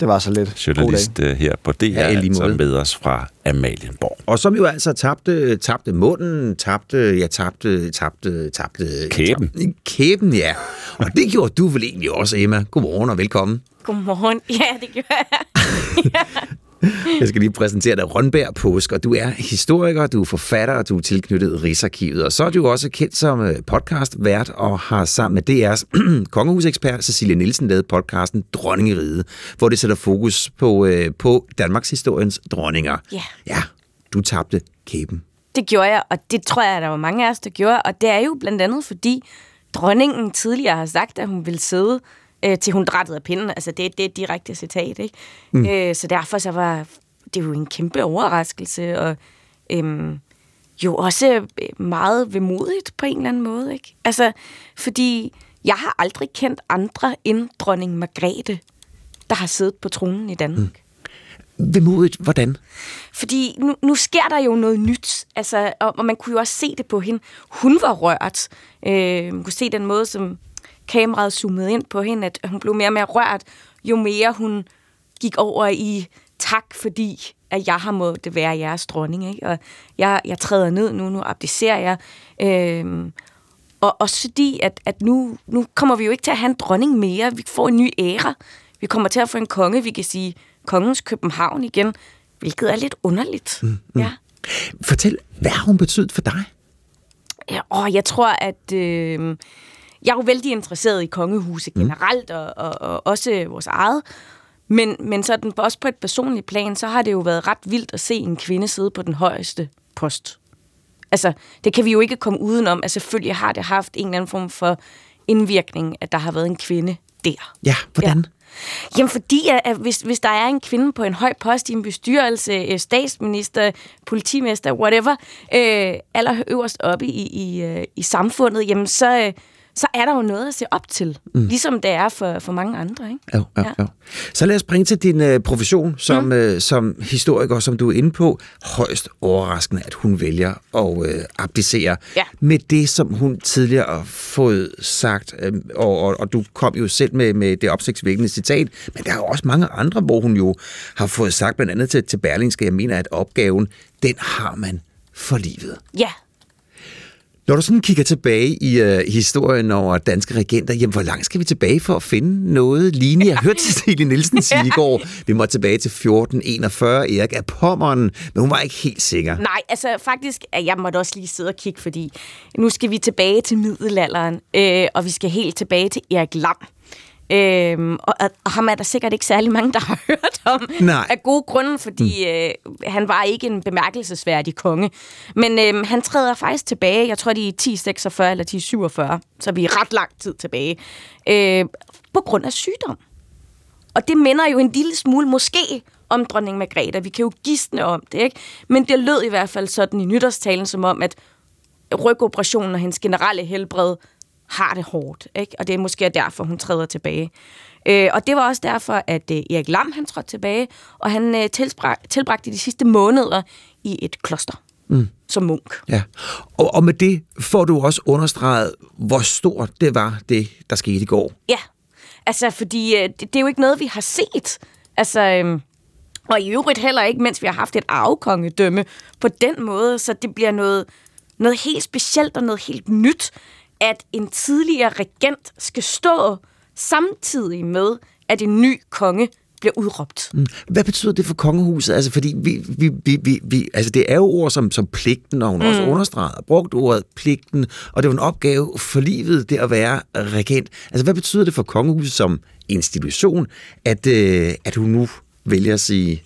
Det var så lidt. Journalist øh, her på DR, ja, altså med os fra Amalienborg. Og som jo altså tabte, tabte munden, tabte, ja, tabte, tabte, tabte... Kæben. Tabte, kæben, ja. Og det gjorde du vel egentlig også, Emma. Godmorgen og velkommen. Godmorgen. Ja, det gjorde jeg. Jeg skal lige præsentere dig, Rønberg Påsk, og du er historiker, du er forfatter, og du er tilknyttet Rigsarkivet. Og så er du også kendt som øh, podcastvært og har sammen med DR's kongehusekspert Cecilie Nielsen lavet podcasten Dronningeriget, hvor det sætter fokus på, øh, på Danmarks historiens dronninger. Ja. Ja, du tabte kæben. Det gjorde jeg, og det tror jeg, der var mange af os, der gjorde. Og det er jo blandt andet, fordi dronningen tidligere har sagt, at hun ville sidde øh, til hun drættede af pinden. Altså, det, det er et direkte citat, ikke? Mm. Øh, så derfor så var det jo en kæmpe overraskelse, og øhm, jo også meget vemodigt på en eller anden måde, ikke? Altså, fordi jeg har aldrig kendt andre end dronning Margrethe, der har siddet på tronen i Danmark. Mm. Vemodigt, hvordan? Fordi nu, nu sker der jo noget nyt, altså, og, og man kunne jo også se det på hende. Hun var rørt. Øh, man kunne se den måde, som kameraet zoomede ind på hende, at hun blev mere og mere rørt, jo mere hun gik over i tak, fordi at jeg har måttet være jeres dronning. Ikke? Og jeg, jeg træder ned nu, nu abdicerer jeg. Øhm, og også fordi, at, at nu, nu kommer vi jo ikke til at have en dronning mere. Vi får en ny æra. Vi kommer til at få en konge, vi kan sige kongens København igen, hvilket er lidt underligt. Mm, mm. Ja. Fortæl, hvad har hun betydet for dig? Ja, åh, jeg tror, at... Øh, jeg er jo vældig interesseret i kongehuset mm. generelt, mm. og, og, og også vores eget. Men, men sådan også på et personligt plan, så har det jo været ret vildt at se en kvinde sidde på den højeste post. Altså, det kan vi jo ikke komme udenom. Altså, selvfølgelig har det haft en eller anden form for indvirkning, at der har været en kvinde der. Ja, hvordan? Ja. Jamen fordi, at hvis, hvis der er en kvinde på en høj post i en bestyrelse, øh, statsminister, politimester, whatever, øh, allerøverst oppe i, i, øh, i samfundet, jamen så, øh, så er der jo noget at se op til, mm. ligesom det er for, for mange andre. Ikke? Jo, jo, ja. jo. Så lad os bringe til din uh, profession som, mm. uh, som historiker, som du er inde på. Højst overraskende, at hun vælger at uh, abdicere ja. med det, som hun tidligere har fået sagt. Uh, og, og, og du kom jo selv med, med det opsigtsvækkende citat, men der er jo også mange andre, hvor hun jo har fået sagt, blandt andet til, til Berlingske, jeg mener, at opgaven, den har man for livet. Ja, når du sådan kigger tilbage i uh, historien over danske regenter, jamen hvor langt skal vi tilbage for at finde noget lignende? Jeg hørte Cecilie Nielsen sige i går, vi må tilbage til 1441, Erik af Pommeren, men hun var ikke helt sikker. Nej, altså faktisk, jeg måtte også lige sidde og kigge, fordi nu skal vi tilbage til middelalderen, øh, og vi skal helt tilbage til Erik Lam. Øhm, og, og ham er der sikkert ikke særlig mange, der har hørt om. Nej. Af gode grunde, fordi mm. øh, han var ikke en bemærkelsesværdig konge. Men øh, han træder faktisk tilbage, jeg tror, de er 1046 eller 1047, så vi er ret lang tid tilbage, øh, på grund af sygdom. Og det minder jo en lille smule måske om dronning Margrethe. Vi kan jo gisne om det, ikke? Men det lød i hvert fald sådan i nytårstalen, som om, at rygoperationen og hendes generelle helbred har det hårdt, ikke? og det er måske derfor, hun træder tilbage. Øh, og det var også derfor, at øh, Erik Lam han trådte tilbage, og han øh, tilbragte, de sidste måneder i et kloster mm. som munk. Ja, og, og med det får du også understreget, hvor stort det var, det der skete i går. Ja, altså fordi øh, det, det er jo ikke noget, vi har set. Altså... Øh, og i øvrigt heller ikke, mens vi har haft et arvekongedømme på den måde, så det bliver noget, noget helt specielt og noget helt nyt at en tidligere regent skal stå samtidig med, at en ny konge bliver udråbt. Mm. Hvad betyder det for kongehuset? Altså, fordi vi, vi, vi, vi, vi, altså, det er jo ord som, som pligten, og hun mm. også understreget og brugt ordet pligten, og det er jo en opgave for livet, det at være regent. Altså, hvad betyder det for kongehuset som institution, at, øh, at hun nu vælger at sige,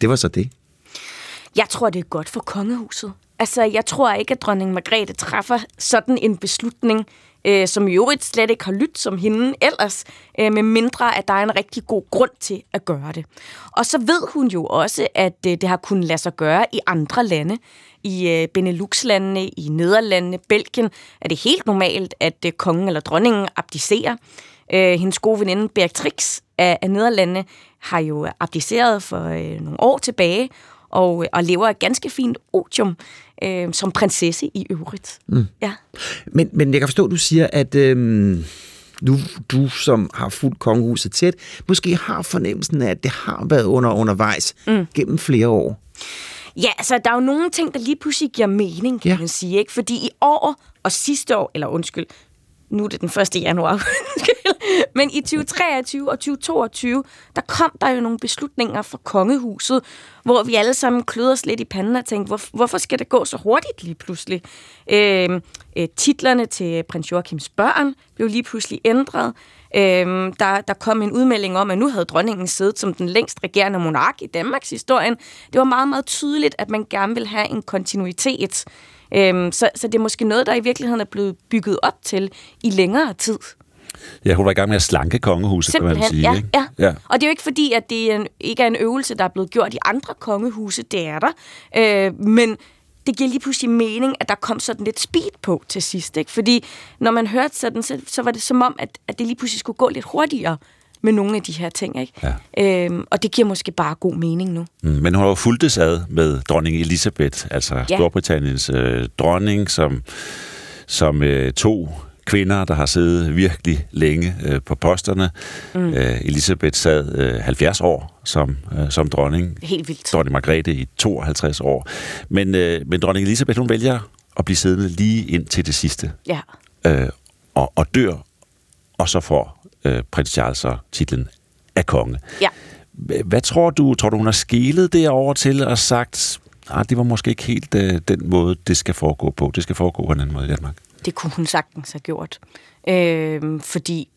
det var så det? Jeg tror, det er godt for kongehuset. Altså, jeg tror ikke, at dronning Margrethe træffer sådan en beslutning, øh, som i øvrigt slet ikke har lyttet som hende ellers, øh, med mindre at der er en rigtig god grund til at gøre det. Og så ved hun jo også, at øh, det har kunnet lade sig gøre i andre lande. I øh, Benelux-landene, i Nederlandene, Belgien er det helt normalt, at øh, kongen eller dronningen abdicerer. Øh, hendes gode veninde Beatrix af, af Nederlandene har jo abdiceret for øh, nogle år tilbage, og, øh, og lever et ganske fint otium øh, som prinsesse i øvrigt. Mm. Ja. Men, men jeg kan forstå, at du siger, at øhm, du, du, som har fulgt kongehuset tæt, måske har fornemmelsen af, at det har været under undervejs mm. gennem flere år. Ja, altså der er jo nogle ting, der lige pludselig giver mening, kan ja. man sige. Ikke? Fordi i år og sidste år, eller undskyld, nu er det den 1. januar, men i 2023 og 2022, der kom der jo nogle beslutninger fra kongehuset, hvor vi alle sammen kløder os lidt i panden og tænkte, hvor, hvorfor skal det gå så hurtigt lige pludselig? Øh, øh, titlerne til prins Joachims børn blev lige pludselig ændret. Øh, der, der kom en udmelding om, at nu havde dronningen siddet som den længst regerende monark i Danmarks historien. Det var meget, meget tydeligt, at man gerne vil have en kontinuitet. Øhm, så, så det er måske noget, der i virkeligheden er blevet bygget op til i længere tid. Ja, hun var i gang med at slanke kongehuset, Simpelthen, kan man sige. Ja, ikke? Ja. ja, og det er jo ikke fordi, at det er en, ikke er en øvelse, der er blevet gjort i andre kongehuse. Det er der. Øh, men det giver lige pludselig mening, at der kom sådan lidt speed på til sidst. Ikke? Fordi når man hørte sådan, så, så var det som om, at, at det lige pludselig skulle gå lidt hurtigere med nogle af de her ting. Ikke? Ja. Øhm, og det giver måske bare god mening nu. Mm, men hun har jo fulgt ad med dronning Elisabeth, altså ja. Storbritanniens øh, dronning, som, som øh, to kvinder, der har siddet virkelig længe øh, på posterne. Mm. Øh, Elisabeth sad øh, 70 år som, øh, som dronning. Helt vildt. Dronning Margrethe i 52 år. Men, øh, men dronning Elisabeth, hun vælger at blive siddende lige ind til det sidste. Ja. Øh, og, og dør, og så får øh, prins Charles så titlen af konge. Ja. Hvad tror du? Tror du, hun har skelet derover til og sagt, at det var måske ikke helt øh, den måde, det skal foregå på. Det skal foregå på en anden måde i Danmark. Det kunne hun sagtens have gjort. Øh, fordi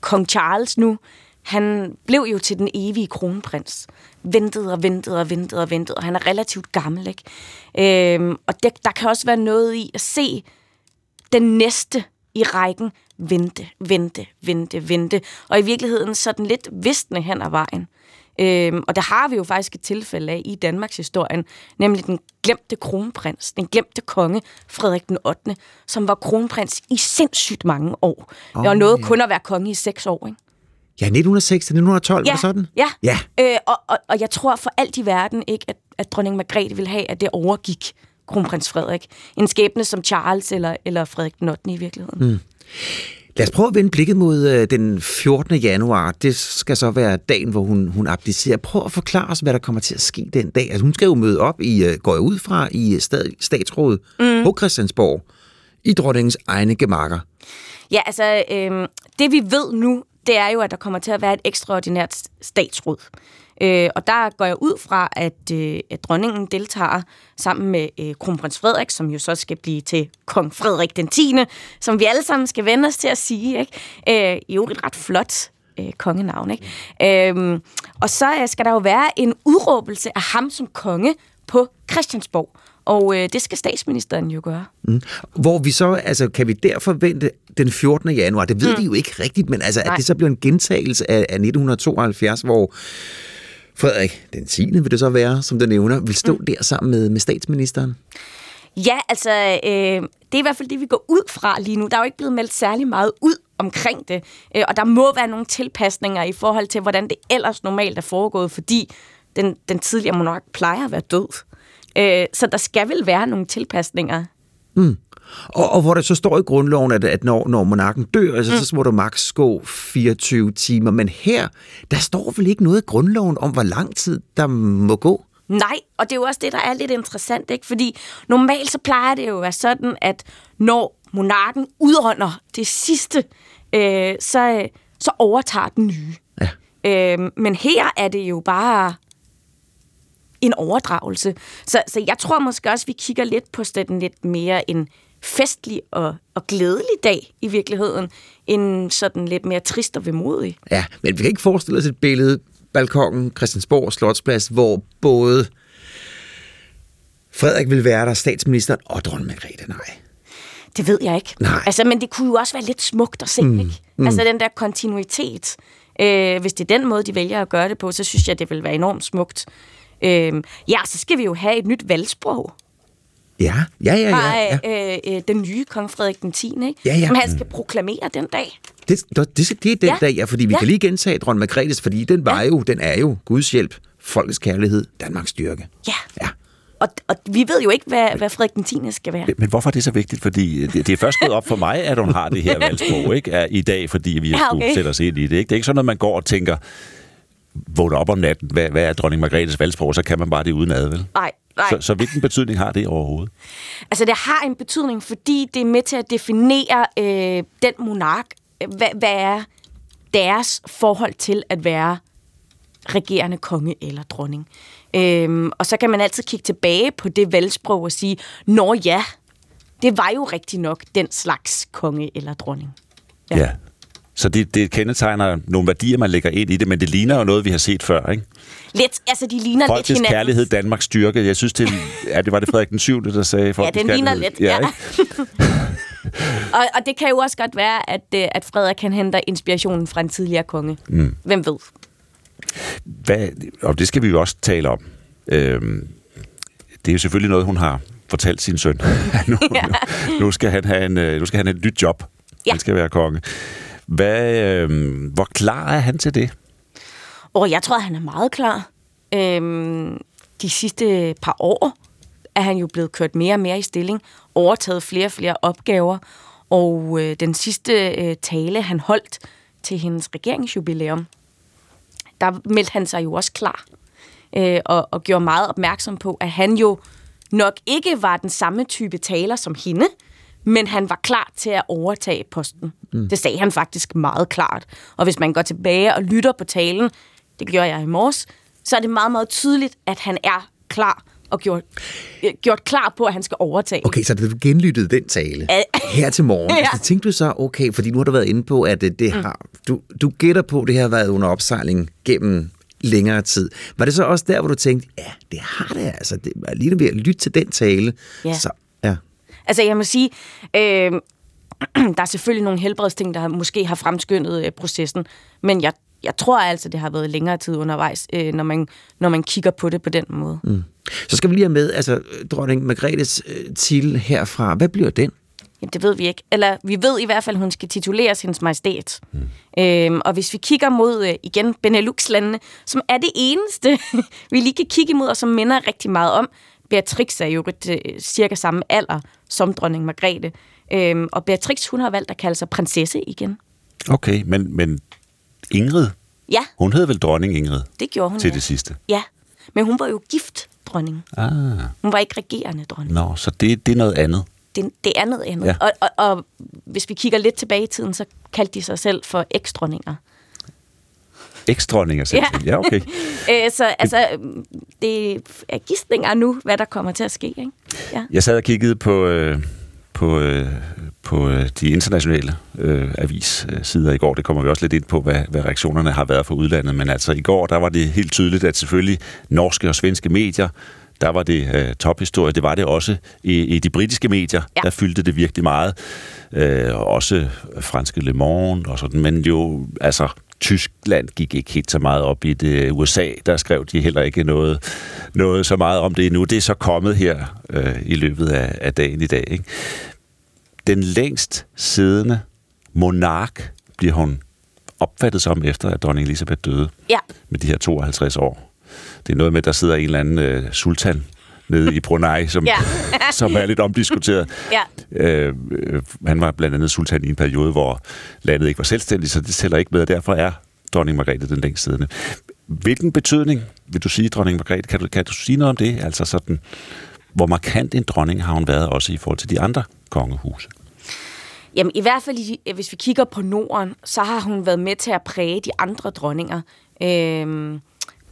kong Charles nu, han blev jo til den evige kronprins. Ventede og ventede og ventede og ventede, og han er relativt gammel, ikke? Øh, og det, der kan også være noget i at se den næste i rækken vente, vente, vente, vente. Og i virkeligheden sådan lidt vistende hen ad vejen. Øhm, og der har vi jo faktisk et tilfælde af i Danmarks historien, nemlig den glemte kronprins, den glemte konge, Frederik den 8., som var kronprins i sindssygt mange år. Oh, og nåede ja. kun at være konge i seks år, ikke? Ja, 1906 til 1912, ja, var sådan? Ja, ja. Øh, og, og, og jeg tror for alt i verden ikke, at, at dronning Margrethe ville have, at det overgik kronprins Frederik. En skæbne som Charles eller, eller Frederik den 8. i virkeligheden. Mm. Lad os prøve at vende blikket mod øh, den 14. januar. Det skal så være dagen, hvor hun, hun abdicerer. Prøv at forklare os, hvad der kommer til at ske den dag. Altså, hun skal jo møde op i, øh, går jeg ud fra, i øh, stat, statsrådet mm. på Christiansborg, i dronningens egne gemakker. Ja, altså, øh, det vi ved nu, det er jo, at der kommer til at være et ekstraordinært statsråd. Øh, og der går jeg ud fra, at, øh, at dronningen deltager sammen med øh, kronprins Frederik, som jo så skal blive til kong Frederik den 10., som vi alle sammen skal vende os til at sige. Ikke? Øh, jo et ret flot øh, kongenavn. Ikke? Øh, og så øh, skal der jo være en udråbelse af ham som konge på Christiansborg. Og øh, det skal statsministeren jo gøre. Mm. Hvor vi så, altså kan vi der forvente den 14. januar, det ved mm. vi jo ikke rigtigt, men altså, at det så bliver en gentagelse af, af 1972, hvor Frederik, den 10. vil det så være, som du nævner, vil stå mm. der sammen med, med statsministeren? Ja, altså, øh, det er i hvert fald det, vi går ud fra lige nu. Der er jo ikke blevet meldt særlig meget ud omkring det, øh, og der må være nogle tilpasninger i forhold til, hvordan det ellers normalt er foregået, fordi den, den tidligere monark plejer at være død. Øh, så der skal vel være nogle tilpasninger. Mm. Og, og hvor der så står i grundloven, at, at når, når monarken dør, altså, mm. så må der maks gå 24 timer. Men her, der står vel ikke noget i grundloven om, hvor lang tid der må gå? Nej, og det er jo også det, der er lidt interessant, ikke? Fordi normalt så plejer det jo at være sådan, at når monarken udånder det sidste, øh, så, så overtager den nye. Ja. Øh, men her er det jo bare en overdragelse. Så, så jeg tror måske også, vi kigger lidt på sådan lidt mere en festlig og, og glædelig dag i virkeligheden, end sådan lidt mere trist og vemodig. Ja, men vi kan ikke forestille os et billede, balkongen, Christiansborg Slotsplads, hvor både Frederik vil være der, statsministeren og dronning Margrethe, nej. Det ved jeg ikke. Nej. Altså, men det kunne jo også være lidt smukt at se, mm. ikke? Mm. Altså den der kontinuitet. Øh, hvis det er den måde, de vælger at gøre det på, så synes jeg, det vil være enormt smukt. Øh, ja, så skal vi jo have et nyt valgsprog. Ja, ja, ja, ja. ja. øh, øh, den nye kong Frederik den 10. Ikke? Ja, ja. Som han skal proklamere den dag. Det, det, det, det er den Ja. dag, ja, fordi vi Ja. kan lige gentage dronning Margrethes, fordi den var jo, den er jo Guds hjælp, folkets kærlighed, Danmarks styrke. Ja. Ja. Og, og vi ved jo ikke, hvad, hvad Frederik den 10. skal være. Men hvorfor er det så vigtigt? Fordi det, det er først gået op for mig, at hun har det her valgsprog ikke? Er, i dag, fordi vi Ja, ja, okay. okay. sætte os ind i det. Ikke? Det er ikke sådan, at man går og tænker, vågner op om natten, hvad, hvad er dronning Margrethes valgsprog, så kan man bare det uden ad, vel? Nej, nej. Så, så hvilken betydning har det overhovedet? Altså, det har en betydning, fordi det er med til at definere øh, den monark. Hvad, hvad er deres forhold til at være regerende konge eller dronning? Øhm, og så kan man altid kigge tilbage på det valgsprog og sige, Nå ja, det var jo rigtig nok den slags konge eller dronning. Ja. Ja. Ja. Så det, det kendetegner nogle værdier, man lægger ind i det, men det ligner jo noget, vi har set før, ikke? Lidt, altså, de ligner lidt Folkets hinanden. kærlighed, Danmarks styrke. Jeg synes, det, ja, det var det Frederik den 7., der sagde folkets den ligner lidt, ja. ikke? Og, og det kan jo også godt være, at, øh, at Frederik kan hente inspirationen fra en tidligere konge. Mm. Hvem ved? Hvad, og det skal vi jo også tale om. Øhm, det er jo selvfølgelig noget, hun har fortalt sin søn. nu, Ja. nu, nu, skal han have en, øh, nu skal han have et nyt job. Ja. Han skal være konge. Hvad, øh, hvor klar er han til det? Og jeg tror, han er meget klar. Øhm, de sidste par år er han jo blevet kørt mere og mere i stilling, overtaget flere og flere opgaver, og øh, den sidste øh, tale, han holdt til hendes regeringsjubilæum, der meldte han sig jo også klar, øh, og, og gjorde meget opmærksom på, at han jo nok ikke var den samme type taler som hende, men han var klar til at overtage posten. Mm. Det sagde han faktisk meget klart. Og hvis man går tilbage og lytter på talen, det gjorde jeg i morges, så er det meget, meget tydeligt, at han er klar og gjort, øh, gjort klar på, at han skal overtage. Okay, så du genlyttede den tale her til morgen. Ja. Altså, tænkte du så, okay, fordi nu har du været inde på, at det, det har, du, du gætter på, at det har været under opsejling gennem længere tid. Var det så også der, hvor du tænkte, ja, det har det altså. Det, lige ved at lytte til den tale, Ja. så. Altså, jeg må sige, øh, der er selvfølgelig nogle helbredsting, der måske har fremskyndet øh, processen, men jeg, jeg tror altså, det har været længere tid undervejs, øh, når, man, når man kigger på det på den måde. Mm. Så skal vi lige have med, altså dronning Margrethes øh, titel herfra. Hvad bliver den? Jamen, det ved vi ikke. Eller vi ved i hvert fald, at hun skal tituleres hendes majestæt. Mm. Øhm, og hvis vi kigger mod, øh, igen, Benelux-landene, som er det eneste, vi lige kan kigge imod, og som minder rigtig meget om, Beatrix er jo øh, cirka samme alder som dronning Margrethe. Øhm, og Beatrix, hun har valgt at kalde sig prinsesse igen. Okay, men, men Ingrid, Ja, hun hed vel dronning Ingrid det gjorde hun. til ja. det sidste? Ja, men hun var jo gift dronning. Ah, Hun var ikke regerende dronning. nå, så det, det er noget andet. Det, det er noget andet. Ja. Og, og, og hvis vi kigger lidt tilbage i tiden, så kaldte de sig selv for eksdronninger. Eksdronninger simpelthen. Ja, okay. Øh, så altså, det er gidsninger nu, hvad der kommer til at ske. Ikke? Ja. Jeg sad og kiggede på, øh, på, øh, på øh, de internationale øh, avissider i går. Det kommer vi også lidt ind på, hvad, hvad reaktionerne har været fra udlandet. Men altså i går, der var det helt tydeligt, at selvfølgelig norske og svenske medier, der var det øh, tophistorie. Det var det også i, i de britiske medier. Ja. Der fyldte det virkelig meget. Øh, også franske Le Monde og sådan. Men jo, altså... Tyskland gik ikke helt så meget op i det. USA, der skrev de heller ikke noget, noget så meget om det endnu. Det er så kommet her øh, i løbet af, af dagen i dag. Ikke? Den længst siddende monark bliver hun opfattet som efter, at dronning Elisabeth døde ja. med de her 52 år. Det er noget med, at der sidder en eller anden øh, sultan nede i Brunei, som, Ja. som er lidt omdiskuteret. Ja. Øh, øh, han var blandt andet sultan i en periode, hvor landet ikke var selvstændigt, så det tæller ikke med, og derfor er dronning Margrethe den længst siddende. Hvilken betydning vil du sige, dronning Margrethe? Kan du, kan du sige noget om det? Altså sådan, hvor markant en dronning har hun været også i forhold til de andre kongehuse? Jamen i hvert fald, hvis vi kigger på Norden, så har hun været med til at præge de andre dronninger. Øhm,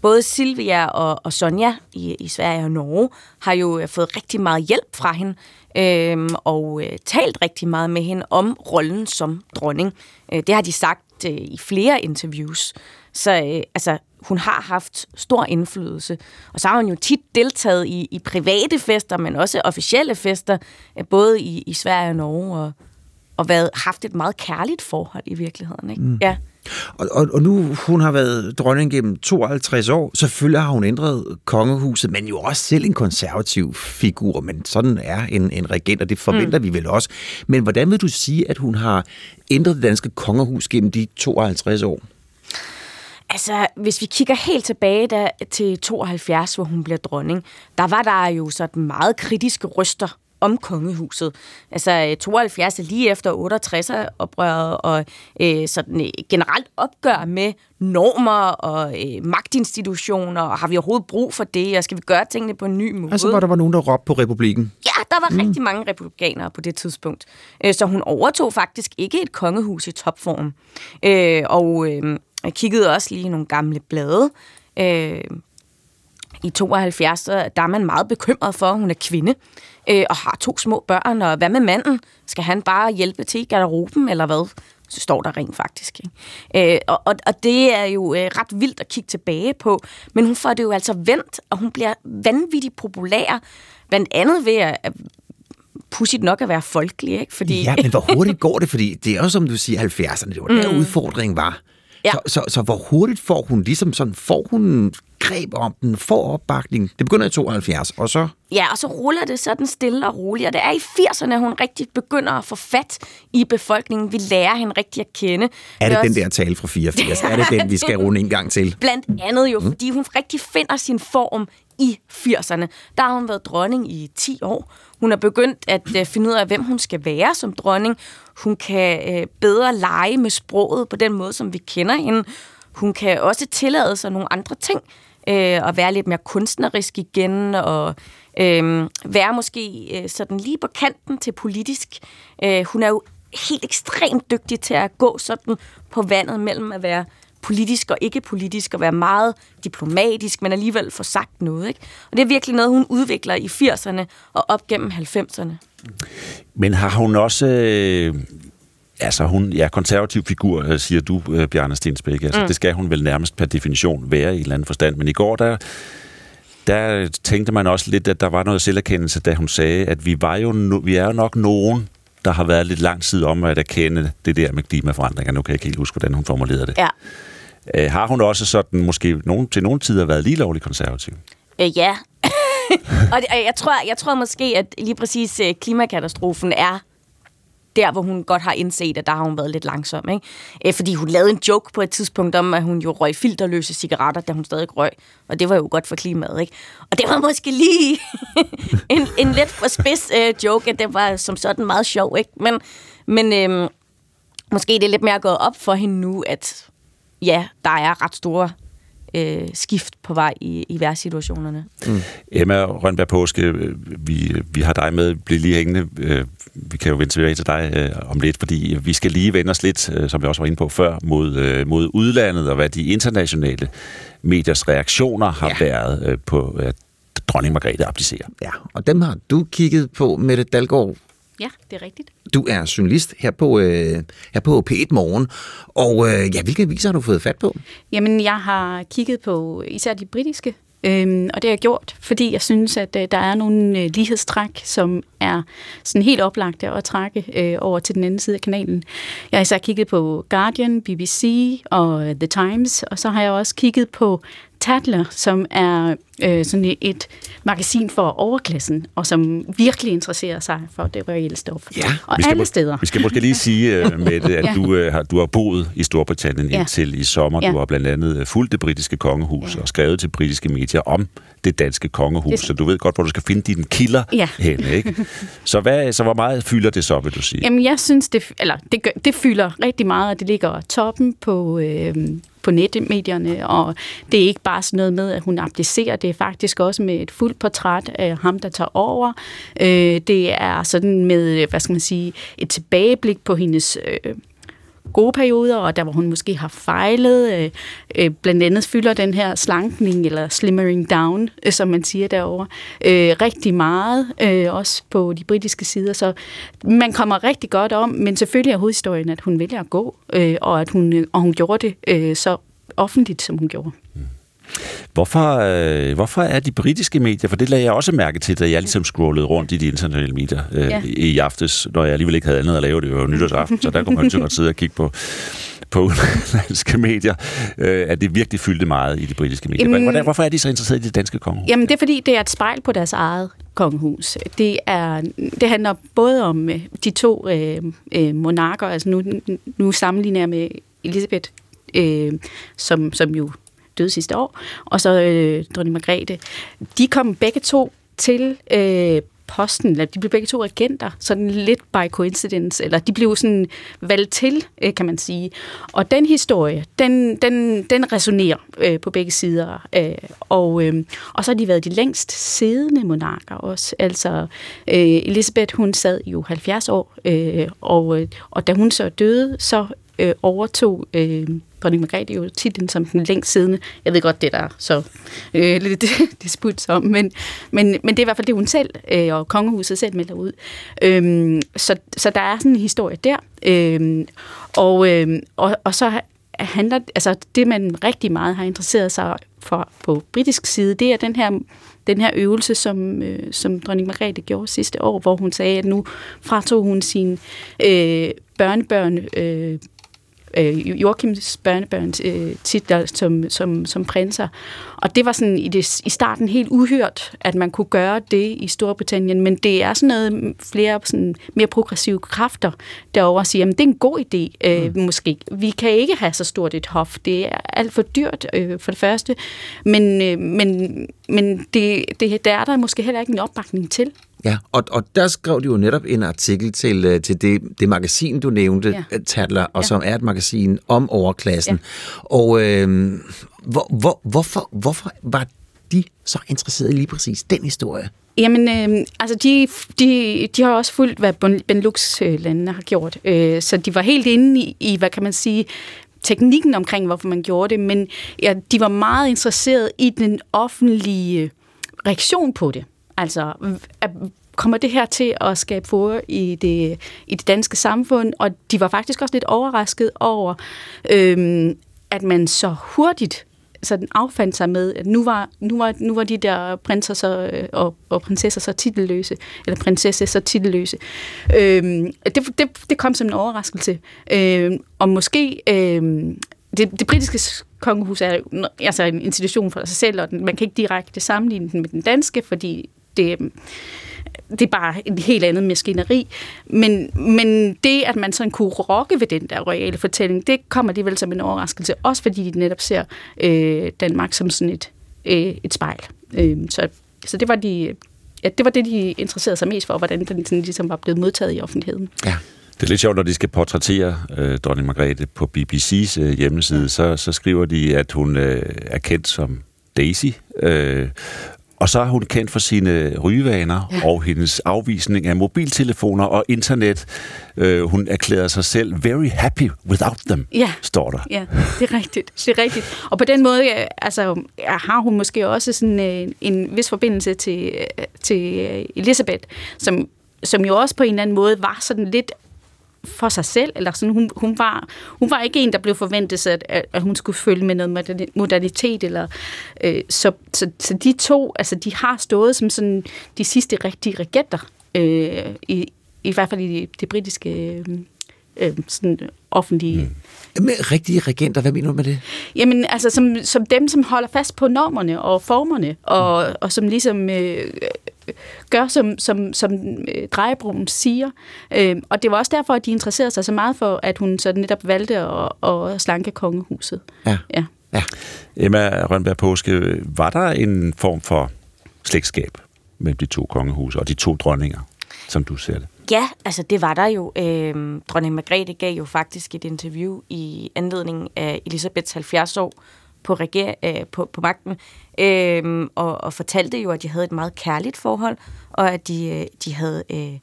både Silvia og, og Sonja i, i Sverige og Norge har jo øh, fået rigtig meget hjælp fra hende, øhm, og øh, talt rigtig meget med hende om rollen som dronning. Øh, det har de sagt øh, i flere interviews. Så øh, altså, hun har haft stor indflydelse. Og så har hun jo tit deltaget i, i private fester, men også officielle fester, øh, både i, i Sverige og Norge, og, og været, haft et meget kærligt forhold i virkeligheden. Ikke? Mm. Ja. Og, og, og nu hun har været dronning gennem 52 år, selvfølgelig har hun ændret kongehuset, men jo også selv en konservativ figur, men sådan er en, en regent, og det forventer mm. vi vel også. Men hvordan vil du sige, at hun har ændret det danske kongehus gennem de 52 år? Altså, hvis vi kigger helt tilbage da, til 72, hvor hun bliver dronning, der var der jo sådan meget kritiske røster om kongehuset. Altså 72 lige efter 68'er oprøret og øh, sådan øh, generelt opgør med normer og øh, magtinstitutioner, og har vi overhovedet brug for det, og skal vi gøre tingene på en ny måde? Altså, hvor der var nogen, der råbte på republikken? Ja, der var mm. rigtig mange republikanere på det tidspunkt. Øh, så hun overtog faktisk ikke et kongehus i topform. Øh, og øh, kiggede også lige nogle gamle blade. Øh, I 72, der er man meget bekymret for, at hun er kvinde øh, og har to små børn, og hvad med manden? Skal han bare hjælpe til i garderoben, eller hvad? Så står der rent faktisk. Ikke? Øh, og, og, og det er jo øh, ret vildt at kigge tilbage på, men hun får det jo altså vendt, og hun bliver vanvittigt populær, blandt andet ved at pudsigt nok at være folkelig, ikke? Fordi... Ja, men hvor hurtigt går det? Fordi det er jo, som du siger, 70'erne, det var der mm. udfordringen var. Ja. Så, så, så hvor hurtigt får hun ligesom sådan, får hun greb om den, får opbakning? Det begynder i 72, og så? Ja, og så ruller det sådan stille og roligt, og det er i 80'erne, hun rigtig begynder at få fat i befolkningen. Vi lærer hende rigtig at kende. Er det, det den også... der tale fra 84? er det den, vi skal runde en gang til? Blandt andet jo, mm. fordi hun rigtig finder sin form i 80'erne. Der har hun været dronning i 10 år. Hun er begyndt at uh, finde ud af, hvem hun skal være som dronning. Hun kan øh, bedre lege med sproget på den måde, som vi kender hende. Hun kan også tillade sig nogle andre ting. Uh, og være lidt mere kunstnerisk igen, og uh, være måske øh, sådan lige på kanten til politisk. Uh, hun er jo helt ekstremt dygtig til at gå sådan på vandet mellem at være politisk og ikke politisk, og være meget diplomatisk, men alligevel få sagt noget. Ikke? Og det er virkelig noget, hun udvikler i 80'erne og op gennem 90'erne. Men har hun også... Øh, altså, hun er ja, konservativ figur, øh, siger du, øh, Bjarne Stensbæk. Altså, mm. Det skal hun vel nærmest per definition være i en eller anden forstand. Men i går, der der tænkte man også lidt, at der var noget selverkendelse, da hun sagde, at vi, var jo no, vi er jo nok nogen, der har været lidt lang tid om at erkende det der med klimaforandringer. Nu kan jeg ikke helt huske, hvordan hun formulerede det. Ja. Øh, har hun også sådan måske nogen, til nogle tider været lige lovlig konservativ? Øh, ja. og det, jeg, tror, jeg tror måske, at lige præcis øh, klimakatastrofen er der, hvor hun godt har indset, at der har hun været lidt langsom. Ikke? Øh, fordi hun lavede en joke på et tidspunkt om, at hun jo røg filterløse cigaretter, da hun stadig røg. Og det var jo godt for klimaet. Ikke? Og det var måske lige en, en lidt for spids øh, joke, det var som sådan meget sjov. Ikke? Men, men øhm, måske det er lidt mere gået op for hende nu, at ja, der er ret store øh, skift på vej i, i værtssituationerne. Mm. Emma Rønberg Påske, vi, vi har dig med, bliv lige hængende. Øh, vi kan jo vende tilbage til dig øh, om lidt, fordi vi skal lige vende os lidt, øh, som vi også var inde på før, mod, øh, mod udlandet, og hvad de internationale mediers reaktioner har ja. været øh, på, at dronning Margrethe abdicerer. Ja, og dem har du kigget på, Mette Dalgaard. Ja, det er rigtigt. Du er journalist her på, øh, her på P1 Morgen, og øh, ja, hvilke aviser har du fået fat på? Jamen, jeg har kigget på især de britiske Øhm, og det har jeg gjort, fordi jeg synes, at øh, der er nogle øh, lighedstræk, som er sådan helt oplagte at trække øh, over til den anden side af kanalen. Jeg har især kigget på Guardian, BBC og The Times, og så har jeg også kigget på Tatler, som er øh, sådan et magasin for overklassen, og som virkelig interesserer sig for det reelle stof. Ja, og alle må, steder. Vi skal måske lige sige, med det, at ja. du, uh, har, du har boet i Storbritannien ja. indtil i sommer. Ja. Du har blandt andet fulgt det britiske kongehus ja. og skrevet til britiske medier om det danske kongehus, det... så du ved godt, hvor du skal finde dine kilder ja. henne. Ikke? Så, hvad, så hvor meget fylder det så, vil du sige? Jamen, jeg synes, det, eller, det, gør, det fylder rigtig meget, og det ligger toppen på... Øh, på netmedierne, og det er ikke bare sådan noget med, at hun abdicerer, det er faktisk også med et fuldt portræt af ham, der tager over. Øh, det er sådan med, hvad skal man sige, et tilbageblik på hendes øh, gode perioder, og der hvor hun måske har fejlet. Øh, øh, blandt andet fylder den her slankning, eller slimmering down, øh, som man siger derovre, øh, rigtig meget, øh, også på de britiske sider. Så man kommer rigtig godt om, men selvfølgelig er hovedhistorien, at hun vælger at gå, øh, og at hun, øh, og hun gjorde det øh, så offentligt, som hun gjorde. Mm. Hvorfor, øh, hvorfor er de britiske medier, for det lagde jeg også mærke til, da jeg ligesom scrollede rundt i de internationale medier øh, ja. i aftes, når jeg alligevel ikke havde andet at lave, det var jo nytårsaften, så der kunne man godt sidde og kigge på, på udenlandske medier, øh, at det virkelig fyldte meget i de britiske medier. Jamen, Hvordan, hvorfor er de så interesserede i det danske kongehus? Jamen det er fordi, det er et spejl på deres eget kongehus. Det, er, det handler både om øh, de to øh, øh, monarker, altså nu, nu sammenligner jeg med Elisabeth, øh, som, som jo døde sidste år, og så øh, dronning Margrethe. De kom begge to til øh, posten, eller de blev begge to regenter, sådan lidt by coincidence, eller de blev sådan valgt til, øh, kan man sige. Og den historie, den, den, den resonerer øh, på begge sider. Øh, og, øh, og så har de været de længst siddende monarker også. Altså, øh, Elisabeth, hun sad jo 70 år, øh, og, øh, og da hun så døde, så øh, overtog øh, dronning Margrethe jo titlen som den længst siddende. Jeg ved godt, det der så øh, lidt disput om, men, men, men det er i hvert fald det, hun selv øh, og kongehuset selv melder ud. Øhm, så, så der er sådan en historie der. Øhm, og, øh, og, og så handler, altså det man rigtig meget har interesseret sig for på britisk side, det er den her den her øvelse, som, øh, som dronning Margrethe gjorde sidste år, hvor hun sagde, at nu fratog hun sine øh, børnebørn øh, øh, Joachims børnebørns øh, titler som, som, som prinser. Og det var sådan i, det, i starten helt uhørt, at man kunne gøre det i Storbritannien, men det er sådan noget flere sådan mere progressive kræfter derover siger, at det er en god idé øh, mm. måske. Vi kan ikke have så stort et hof. Det er alt for dyrt øh, for det første, men, øh, men, men det, det, der er der måske heller ikke en opbakning til. Ja, og, og der skrev de jo netop en artikel til, øh, til det, det magasin, du nævnte, ja. Øh, Tadler, og ja. som er et magasin om overklassen. Ja. Og øh, hvor, hvor, hvorfor, hvorfor var de så interesserede i lige præcis den historie? Jamen, øh, altså de, de, de har også fulgt, hvad Benelux-landene har gjort. Øh, så de var helt inde i, i, hvad kan man sige, teknikken omkring, hvorfor man gjorde det, men ja, de var meget interesserede i den offentlige reaktion på det. Altså, kommer det her til at skabe for i det, i det danske samfund? Og de var faktisk også lidt overrasket over, øhm, at man så hurtigt sådan affandt sig med, at nu var, nu var, nu var de der prinser så, øh, og, og prinsesser så titelløse, eller prinsesse så titelløse. Øhm, det, det, det kom som en overraskelse. Øhm, og måske... Øhm, det, det britiske kongehus er altså en institution for sig selv, og den, man kan ikke direkte sammenligne den med den danske, fordi det, det er bare et helt andet maskineri. Men, men det, at man sådan kunne rokke ved den der royale fortælling, det kommer alligevel som en overraskelse. Også fordi de netop ser øh, Danmark som sådan et, øh, et spejl. Øh, så, så det var de... Ja, det var det, de interesserede sig mest for, hvordan den sådan, ligesom var blevet modtaget i offentligheden. Ja. Det er lidt sjovt, når de skal portrættere øh, dronning Margrethe på BBC's øh, hjemmeside, så, så skriver de, at hun øh, er kendt som Daisy, øh, og så er hun kendt for sine rygevaner ja. og hendes afvisning af mobiltelefoner og internet. Øh, hun erklærer sig selv very happy without them, ja. står der. Ja, det er rigtigt. Det er rigtigt. Og på den måde altså, har hun måske også sådan en, øh, en vis forbindelse til, øh, til Elisabeth, som som jo også på en eller anden måde var sådan lidt for sig selv, eller sådan, hun, hun, var, hun var ikke en, der blev forventet, at, at hun skulle følge med noget modernitet, eller, øh, så, så, så de to, altså de har stået som sådan de sidste rigtige regenter, øh, i, i hvert fald i det, det britiske øh, sådan offentlige... Mm. Med rigtige regenter, hvad mener du med det? Jamen, altså som, som dem, som holder fast på normerne og formerne, og, mm. og som ligesom øh, gør, som, som, som øh, Drejebroen siger. Øh, og det var også derfor, at de interesserede sig så meget for, at hun så netop valgte at, at slanke kongehuset. Ja. ja. ja. Emma Rønberg Påske, var der en form for slægtskab mellem de to kongehuse og de to dronninger, som du ser det? Ja, altså det var der jo. Øh, dronning Margrethe gav jo faktisk et interview i anledning af Elisabeths 70 år på, reger, øh, på, på magten, øh, og, og fortalte jo, at de havde et meget kærligt forhold, og at de, øh, de havde øh,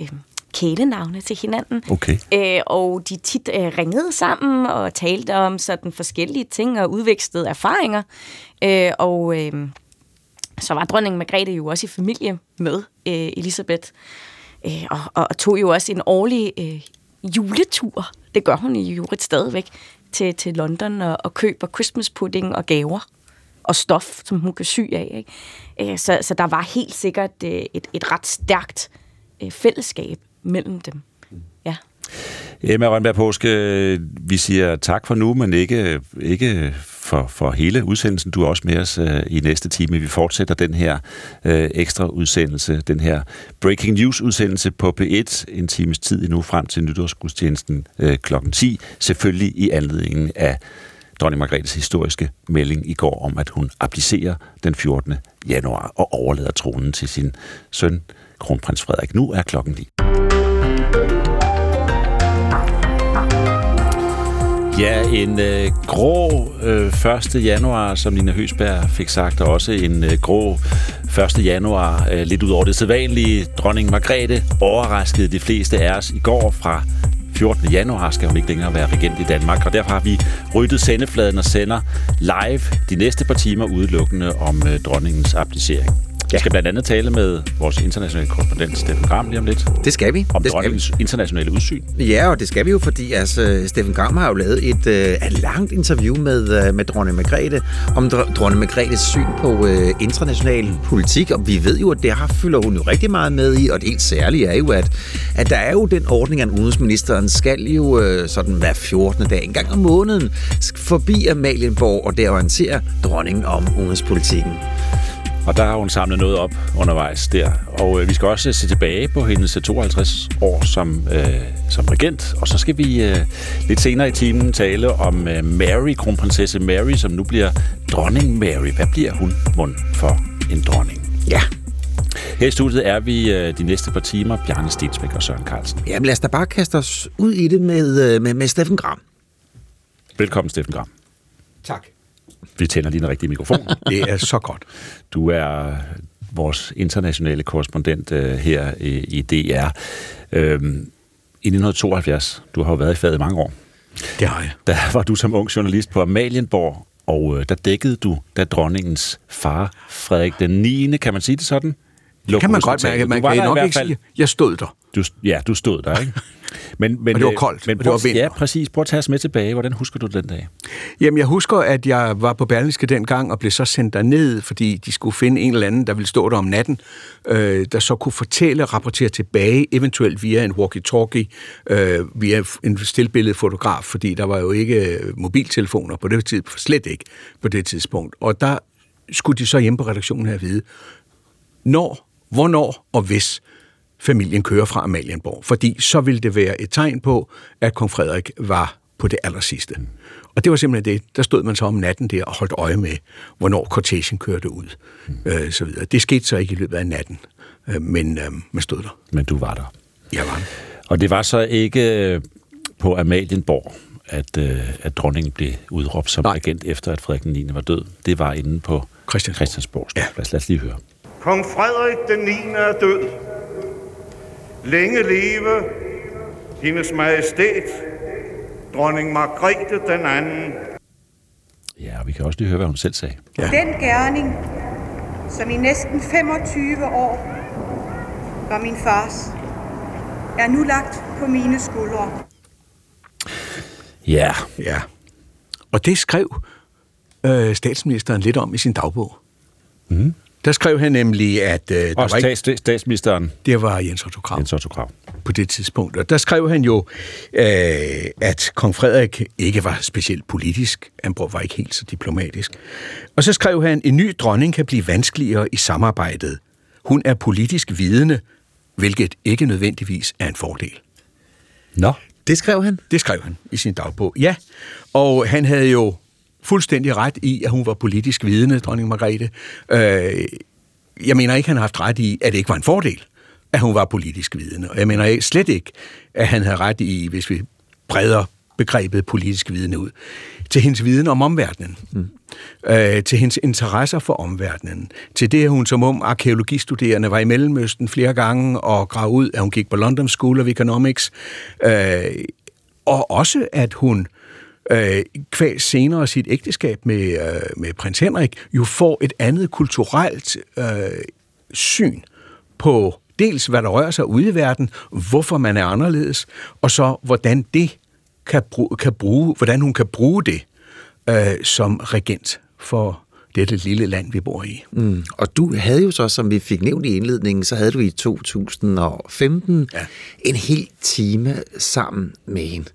øh, kælenavne til hinanden. Okay. Øh, og de tit øh, ringede sammen og talte om sådan forskellige ting og udvekslede erfaringer. Øh, og øh, så var dronning Margrethe jo også i familie med øh, Elisabeth, øh, og, og tog jo også en årlig øh, juletur. Det gør hun i juret stadigvæk til, til London og, og køber Christmas pudding og gaver og stof, som hun kan sy af. Ikke? Øh, så, så der var helt sikkert øh, et, et ret stærkt øh, fællesskab mellem dem. Ja. Emma Rønberg Påske, vi siger tak for nu, men ikke, ikke for, for hele udsendelsen. Du er også med os øh, i næste time. Vi fortsætter den her øh, ekstra udsendelse, den her Breaking News udsendelse på P1 en times tid endnu frem til nytårsgudstjenesten øh, kl. 10. Selvfølgelig i anledningen af dronning Margrethes historiske melding i går om, at hun applicerer den 14. januar og overlader tronen til sin søn, kronprins Frederik. Nu er klokken 9. Ja, en øh, grå øh, 1. januar, som Nina Høsberg fik sagt, og også en øh, grå 1. januar, øh, lidt ud over det sædvanlige. Dronning Margrethe overraskede de fleste af os i går fra 14. januar skal hun ikke længere være regent i Danmark, og derfor har vi ryddet sendefladen og sender live de næste par timer udelukkende om øh, dronningens abdicering. Vi skal blandt andet tale med vores internationale korrespondent Steffen Gram lige om lidt. Det skal vi. Om det skal internationale udsyn. Ja, og det skal vi jo, fordi altså, Steffen Gram har jo lavet et, øh, et langt interview med, øh, med dronning Margrethe om dr- dronning Margrethes syn på øh, international politik, og vi ved jo, at det har fylder hun jo rigtig meget med i, og det helt særlige er jo, at, at der er jo den ordning, at udenrigsministeren skal jo øh, sådan hver 14. dag, en gang om måneden, forbi Amalienborg og der orientere dronningen om udenrigspolitikken. Og der har hun samlet noget op undervejs der. Og øh, vi skal også se tilbage på hendes 52 år som, øh, som regent. Og så skal vi øh, lidt senere i timen tale om øh, Mary, kronprinsesse Mary, som nu bliver dronning Mary. Hvad bliver hun mund for en dronning? Ja. Her i studiet er vi øh, de næste par timer, Bjarne Stensbæk og Søren Carlsen. Jamen lad os da bare kaste os ud i det med, øh, med, med Steffen Gram. Velkommen, Steffen Gram. Tak. Vi tænder lige den rigtige mikrofon. Det er så godt. Du er vores internationale korrespondent øh, her i, i DR. Øhm, I 1972, du har jo været i faget i mange år, Det har jeg. der var du som ung journalist på Amalienborg, og øh, der dækkede du, da dronningens far, Frederik den 9., kan man sige det sådan? Lå Kan man godt mærke. Man kan nok ikke fald- sige, jeg stod der. Du, ja, du stod der, ikke? Men, men, Og det var øh, koldt, Men og det var vinter. Ja, præcis. Prøv at tage os med tilbage. Hvordan husker du den dag? Jamen, jeg husker, at jeg var på Berlingske dengang og blev så sendt derned, fordi de skulle finde en eller anden, der ville stå der om natten, øh, der så kunne fortælle, rapportere tilbage, eventuelt via en walkie-talkie, øh, via en stillbilledfotograf, fordi der var jo ikke øh, mobiltelefoner på det tidspunkt, slet ikke på det tidspunkt. Og der skulle de så hjemme på redaktionen have at vide, når, hvornår og hvis familien kører fra Amalienborg. Fordi så ville det være et tegn på, at kong Frederik var på det aller sidste. Og det var simpelthen det. Der stod man så om natten der og holdt øje med, hvornår cortegen kørte ud. Øh, så videre. Det skete så ikke i løbet af natten, øh, men øh, man stod der. Men du var der. Jeg var der. Og det var så ikke øh, på Amalienborg, at, øh, at dronningen blev udråbt som Nej. agent efter, at Frederik den 9. var død. Det var inde på Christiansborg. Christiansborg. Ja. Lad os lige høre. Kong Frederik den 9. er død. Længe leve hendes majestæt, dronning Margrethe den anden. Ja, og vi kan også lige høre, hvad hun selv sagde. Ja. Den gerning, som i næsten 25 år var min fars, er nu lagt på mine skuldre. Ja, Ja. Og det skrev øh, statsministeren lidt om i sin dagbog. Mm. Der skrev han nemlig, at øh, der også var ikke, stats, statsministeren det var Jens Otto Krag. Jens Otto Krav. på det tidspunkt. Og der skrev han jo, øh, at kong Frederik ikke var specielt politisk. Han var ikke helt så diplomatisk. Og så skrev han, en ny dronning kan blive vanskeligere i samarbejdet. Hun er politisk vidende, hvilket ikke nødvendigvis er en fordel. Nå. Det skrev han. Det skrev han i sin dagbog. Ja, og han havde jo fuldstændig ret i, at hun var politisk vidende, dronning Margrethe. Øh, jeg mener ikke, han har haft ret i, at det ikke var en fordel, at hun var politisk vidende. Og jeg mener slet ikke, at han havde ret i, hvis vi breder begrebet politisk vidende ud, til hendes viden om omverdenen. Mm. Øh, til hendes interesser for omverdenen. Til det, at hun som ung arkeologistuderende var i Mellemøsten flere gange og grav ud, at hun gik på London School of Economics. Øh, og også, at hun øh, kvæg senere sit ægteskab med, øh, med prins Henrik, jo får et andet kulturelt øh, syn på dels, hvad der rører sig ude i verden, hvorfor man er anderledes, og så hvordan det kan bruge, kan bruge, hvordan hun kan bruge det øh, som regent for dette lille land, vi bor i. Mm. Og du havde jo så, som vi fik nævnt i indledningen, så havde du i 2015 ja. en hel time sammen med hende.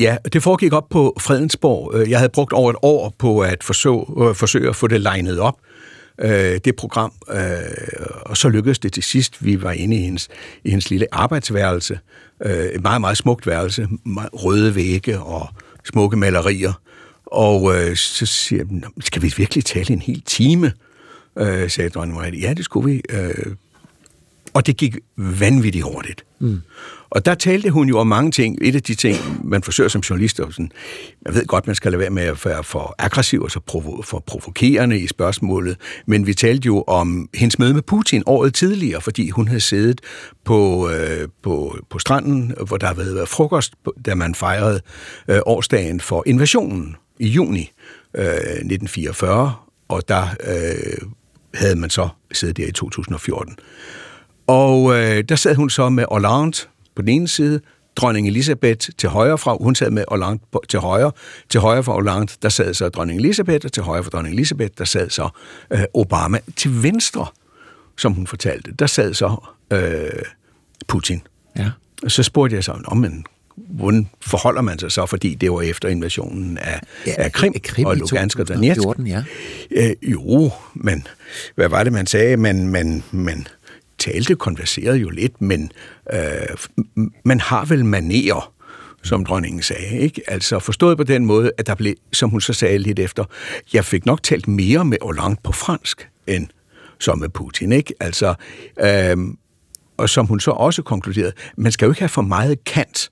Ja, det foregik op på Fredensborg. Øh, jeg havde brugt over et år på at forsøge, øh, forsøge at få det legnet op, øh, det program, og så lykkedes det til sidst. Vi var inde i hendes, i hendes lille arbejdsværelse, et meget, meget smukt værelse, røde vægge og smukke malerier. Og øh, så siger jeg, skal vi virkelig tale en hel time? Øh, sagde dronning Margrethe. Ja, det skulle vi. Øh, og det gik vanvittigt hurtigt. Mm. Og der talte hun jo om mange ting. Et af de ting, man forsøger som journalist, og sådan, jeg ved godt, man skal lade være med at være for aggressiv og så provo- for provokerende i spørgsmålet, men vi talte jo om hendes møde med Putin året tidligere, fordi hun havde siddet på, øh, på, på stranden, hvor der havde været frokost, da man fejrede øh, årsdagen for invasionen i juni øh, 1944, og der øh, havde man så siddet der i 2014. Og øh, der sad hun så med Hollande på den ene side, dronning Elisabeth til højre fra, hun sad med Hollande til højre, til højre for Hollande, der sad så dronning Elisabeth, og til højre for dronning Elisabeth, der sad så øh, Obama. Til venstre, som hun fortalte, der sad så øh, Putin. Ja. Og så spurgte jeg så, om men hvordan forholder man sig så, fordi det var efter invasionen af, ja, af Krim, Krim og Lugansk og Donetsk? 14, ja. Øh, jo, men hvad var det, man sagde? Man, man, man talte, konverserede jo lidt, men øh, man har vel manerer, som dronningen sagde. Ikke? Altså forstået på den måde, at der blev, som hun så sagde lidt efter, jeg fik nok talt mere med Hollande på fransk, end som med Putin. Ikke? Altså, øh, og som hun så også konkluderede, man skal jo ikke have for meget kant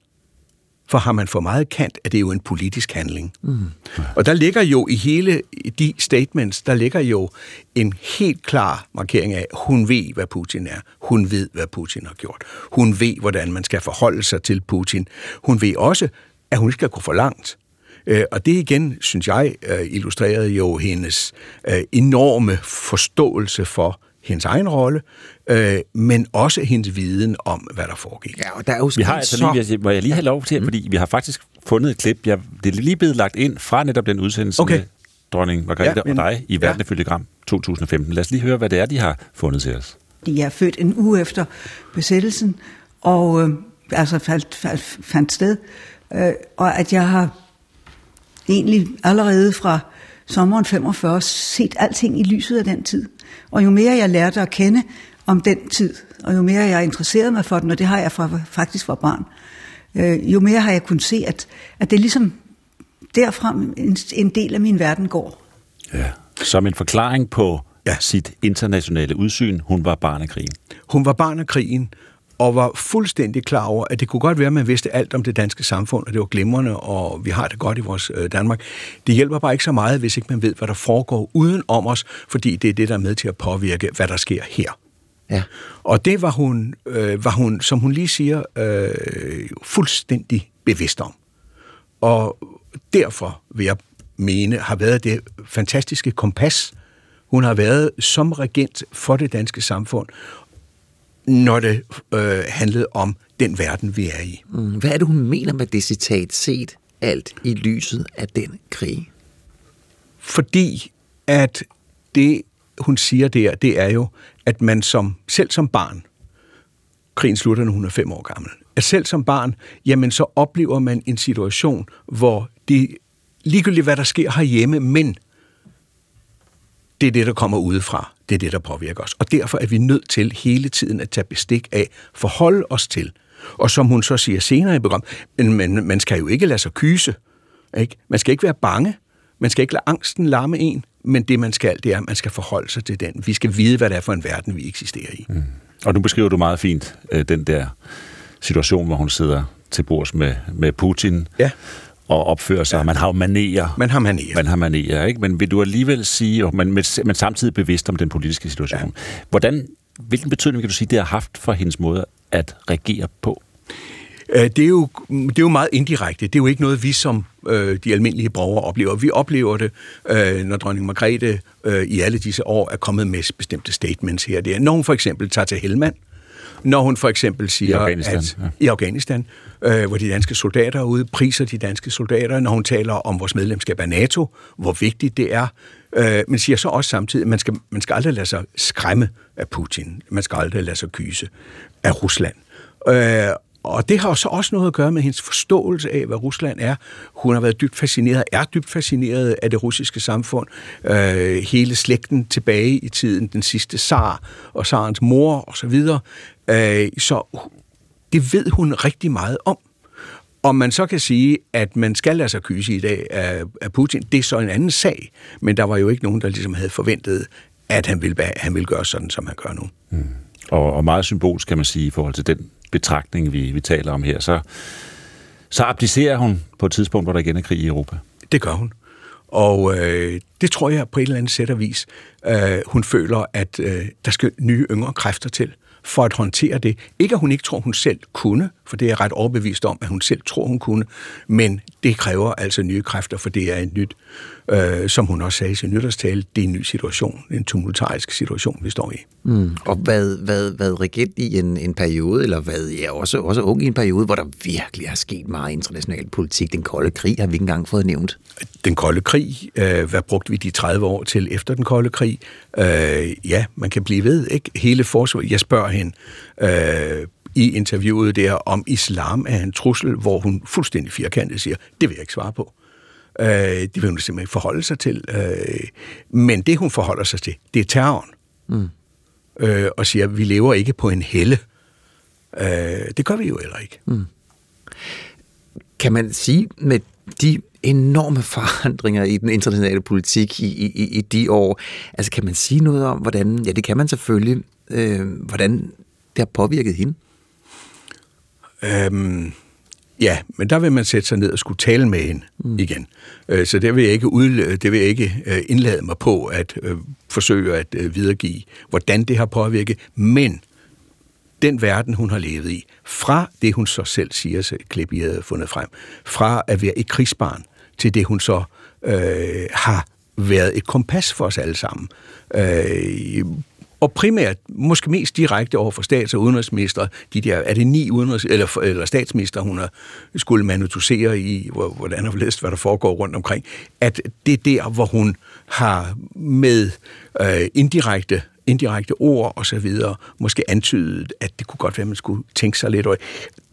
for har man for meget kant, er det jo en politisk handling. Mm. Og der ligger jo i hele de statements, der ligger jo en helt klar markering af, hun ved, hvad Putin er. Hun ved, hvad Putin har gjort. Hun ved, hvordan man skal forholde sig til Putin. Hun ved også, at hun skal gå for langt. Øh, og det igen, synes jeg, øh, illustrerede jo hendes øh, enorme forståelse for hendes egen rolle, øh, men også hendes viden om, hvad der foregik. Ja, og der er jo vi har altså lige, så... må jeg lige have lov til, mm. fordi vi har faktisk fundet et klip, jeg, det er lige blevet lagt ind fra netop den udsendelse okay. med dronning Margrethe ja, men, og dig i Verden ja. Gram 2015. Lad os lige høre, hvad det er, de har fundet til os. De er født en uge efter besættelsen, og øh, altså faldt, faldt, fandt sted, øh, og at jeg har egentlig allerede fra sommeren 45 set alting i lyset af den tid. Og jo mere jeg lærte at kende om den tid, og jo mere jeg interesserede mig for den, og det har jeg fra, faktisk fra barn, øh, jo mere har jeg kunnet se, at, at det er ligesom derfra en, en del af min verden går. Ja. Som en forklaring på ja. sit internationale udsyn, hun var barn af krigen. Hun var barn af krigen, og var fuldstændig klar over, at det kunne godt være, at man vidste alt om det danske samfund, og det var glimrende, og vi har det godt i vores øh, Danmark. Det hjælper bare ikke så meget, hvis ikke man ved, hvad der foregår uden om os, fordi det er det, der er med til at påvirke, hvad der sker her. Ja. Og det var hun, øh, var hun, som hun lige siger, øh, fuldstændig bevidst om. Og derfor vil jeg mene, har været det fantastiske kompas, hun har været som regent for det danske samfund, når det øh, handlede om den verden, vi er i. Mm. Hvad er det, hun mener med det citat, set alt i lyset af den krig? Fordi at det, hun siger der, det er jo, at man som, selv som barn, krigen slutter, når hun er fem år gammel, at selv som barn, jamen så oplever man en situation, hvor det ligegyldigt hvad der sker herhjemme, men det er det, der kommer udefra. Det er det, der påvirker os. Og derfor er vi nødt til hele tiden at tage bestik af, forholde os til. Og som hun så siger senere i programmet, men, men man skal jo ikke lade sig kyse. Ikke? Man skal ikke være bange. Man skal ikke lade angsten larme en. Men det, man skal, det er, at man skal forholde sig til den. Vi skal vide, hvad det er for en verden, vi eksisterer i. Mm. Og nu beskriver du meget fint øh, den der situation, hvor hun sidder til bords med, med Putin. Ja og opføre sig. Ja. Man har jo manerer. Man har manerer. Man har manerer, ikke? Men vil du alligevel sige, og man, men samtidig bevidst om den politiske situation. Ja. Hvordan, hvilken betydning kan du sige, det har haft for hendes måde at regere på? Øh, det er, jo, det er jo meget indirekte. Det er jo ikke noget, vi som øh, de almindelige borgere oplever. Vi oplever det, øh, når dronning Margrethe øh, i alle disse år er kommet med bestemte statements her. Det er, når hun for eksempel tager til Helmand, Når hun for eksempel siger, I Afghanistan, at, ja. i Afghanistan, øh, hvor de danske soldater er ude, priser de danske soldater, når hun taler om vores medlemskab af NATO, hvor vigtigt det er, øh, men siger så også samtidig, at man skal, man skal aldrig lade sig skræmme af Putin. Man skal aldrig lade sig kyse af Rusland. Øh, og det har så også noget at gøre med hendes forståelse af, hvad Rusland er. Hun har været dybt fascineret, er dybt fascineret af det russiske samfund. Øh, hele slægten tilbage i tiden, den sidste zar og zarens mor osv. Øh, så det ved hun rigtig meget om. Om man så kan sige, at man skal lade sig kyse i dag af, af Putin, det er så en anden sag. Men der var jo ikke nogen, der ligesom havde forventet, at han ville, han ville gøre sådan, som han gør nu. Mm. Og, og meget symbolsk, kan man sige, i forhold til den betragtning, vi, vi taler om her, så, så abdicerer hun på et tidspunkt, hvor der igen er krig i Europa. Det gør hun. Og øh, det tror jeg på et eller andet sæt og vis. Øh, hun føler, at øh, der skal nye yngre kræfter til for at håndtere det. Ikke at hun ikke tror, hun selv kunne, for det er jeg ret overbevist om, at hun selv tror, hun kunne, men det kræver altså nye kræfter, for det er et nyt, øh, som hun også sagde i sin nytårstale, det er en ny situation, en tumultarisk situation, vi står i. Mm. Og hvad, hvad, hvad regent i en, en periode, eller hvad, ja, også, også ung i en periode, hvor der virkelig er sket meget international politik. Den kolde krig har vi ikke engang fået nævnt. Den kolde krig, øh, hvad brugte vi de 30 år til efter den kolde krig? Øh, ja, man kan blive ved, ikke? Hele forsvaret, jeg spørger hende, øh, i interviewet der, om islam er en trussel, hvor hun fuldstændig firkantet siger, det vil jeg ikke svare på. Øh, det vil hun simpelthen ikke forholde sig til. Øh, men det, hun forholder sig til, det er terroren. Mm. Øh, og siger, vi lever ikke på en helle. Øh, det gør vi jo heller ikke. Mm. Kan man sige med de enorme forandringer i den internationale politik i, i, i de år, altså kan man sige noget om, hvordan, ja det kan man selvfølgelig, øh, hvordan det har påvirket hende? Øhm, ja, men der vil man sætte sig ned og skulle tale med hende mm. igen. Øh, så det vil jeg ikke, ud, det vil jeg ikke øh, indlade mig på at øh, forsøge at øh, videregive, hvordan det har påvirket. Men den verden, hun har levet i, fra det, hun så selv siger, så klip, I havde fundet frem, fra at være et krigsbarn, til det, hun så øh, har været et kompas for os alle sammen. Øh, og primært, måske mest direkte over for stats- og udenrigsminister, de der, er det ni udenrigs- eller, eller statsminister, hun har skulle manutusere i, hvordan har læst, hvad der foregår rundt omkring, at det er der, hvor hun har med øh, indirekte indirekte ord og så videre, måske antydet, at det kunne godt være, at man skulle tænke sig lidt over.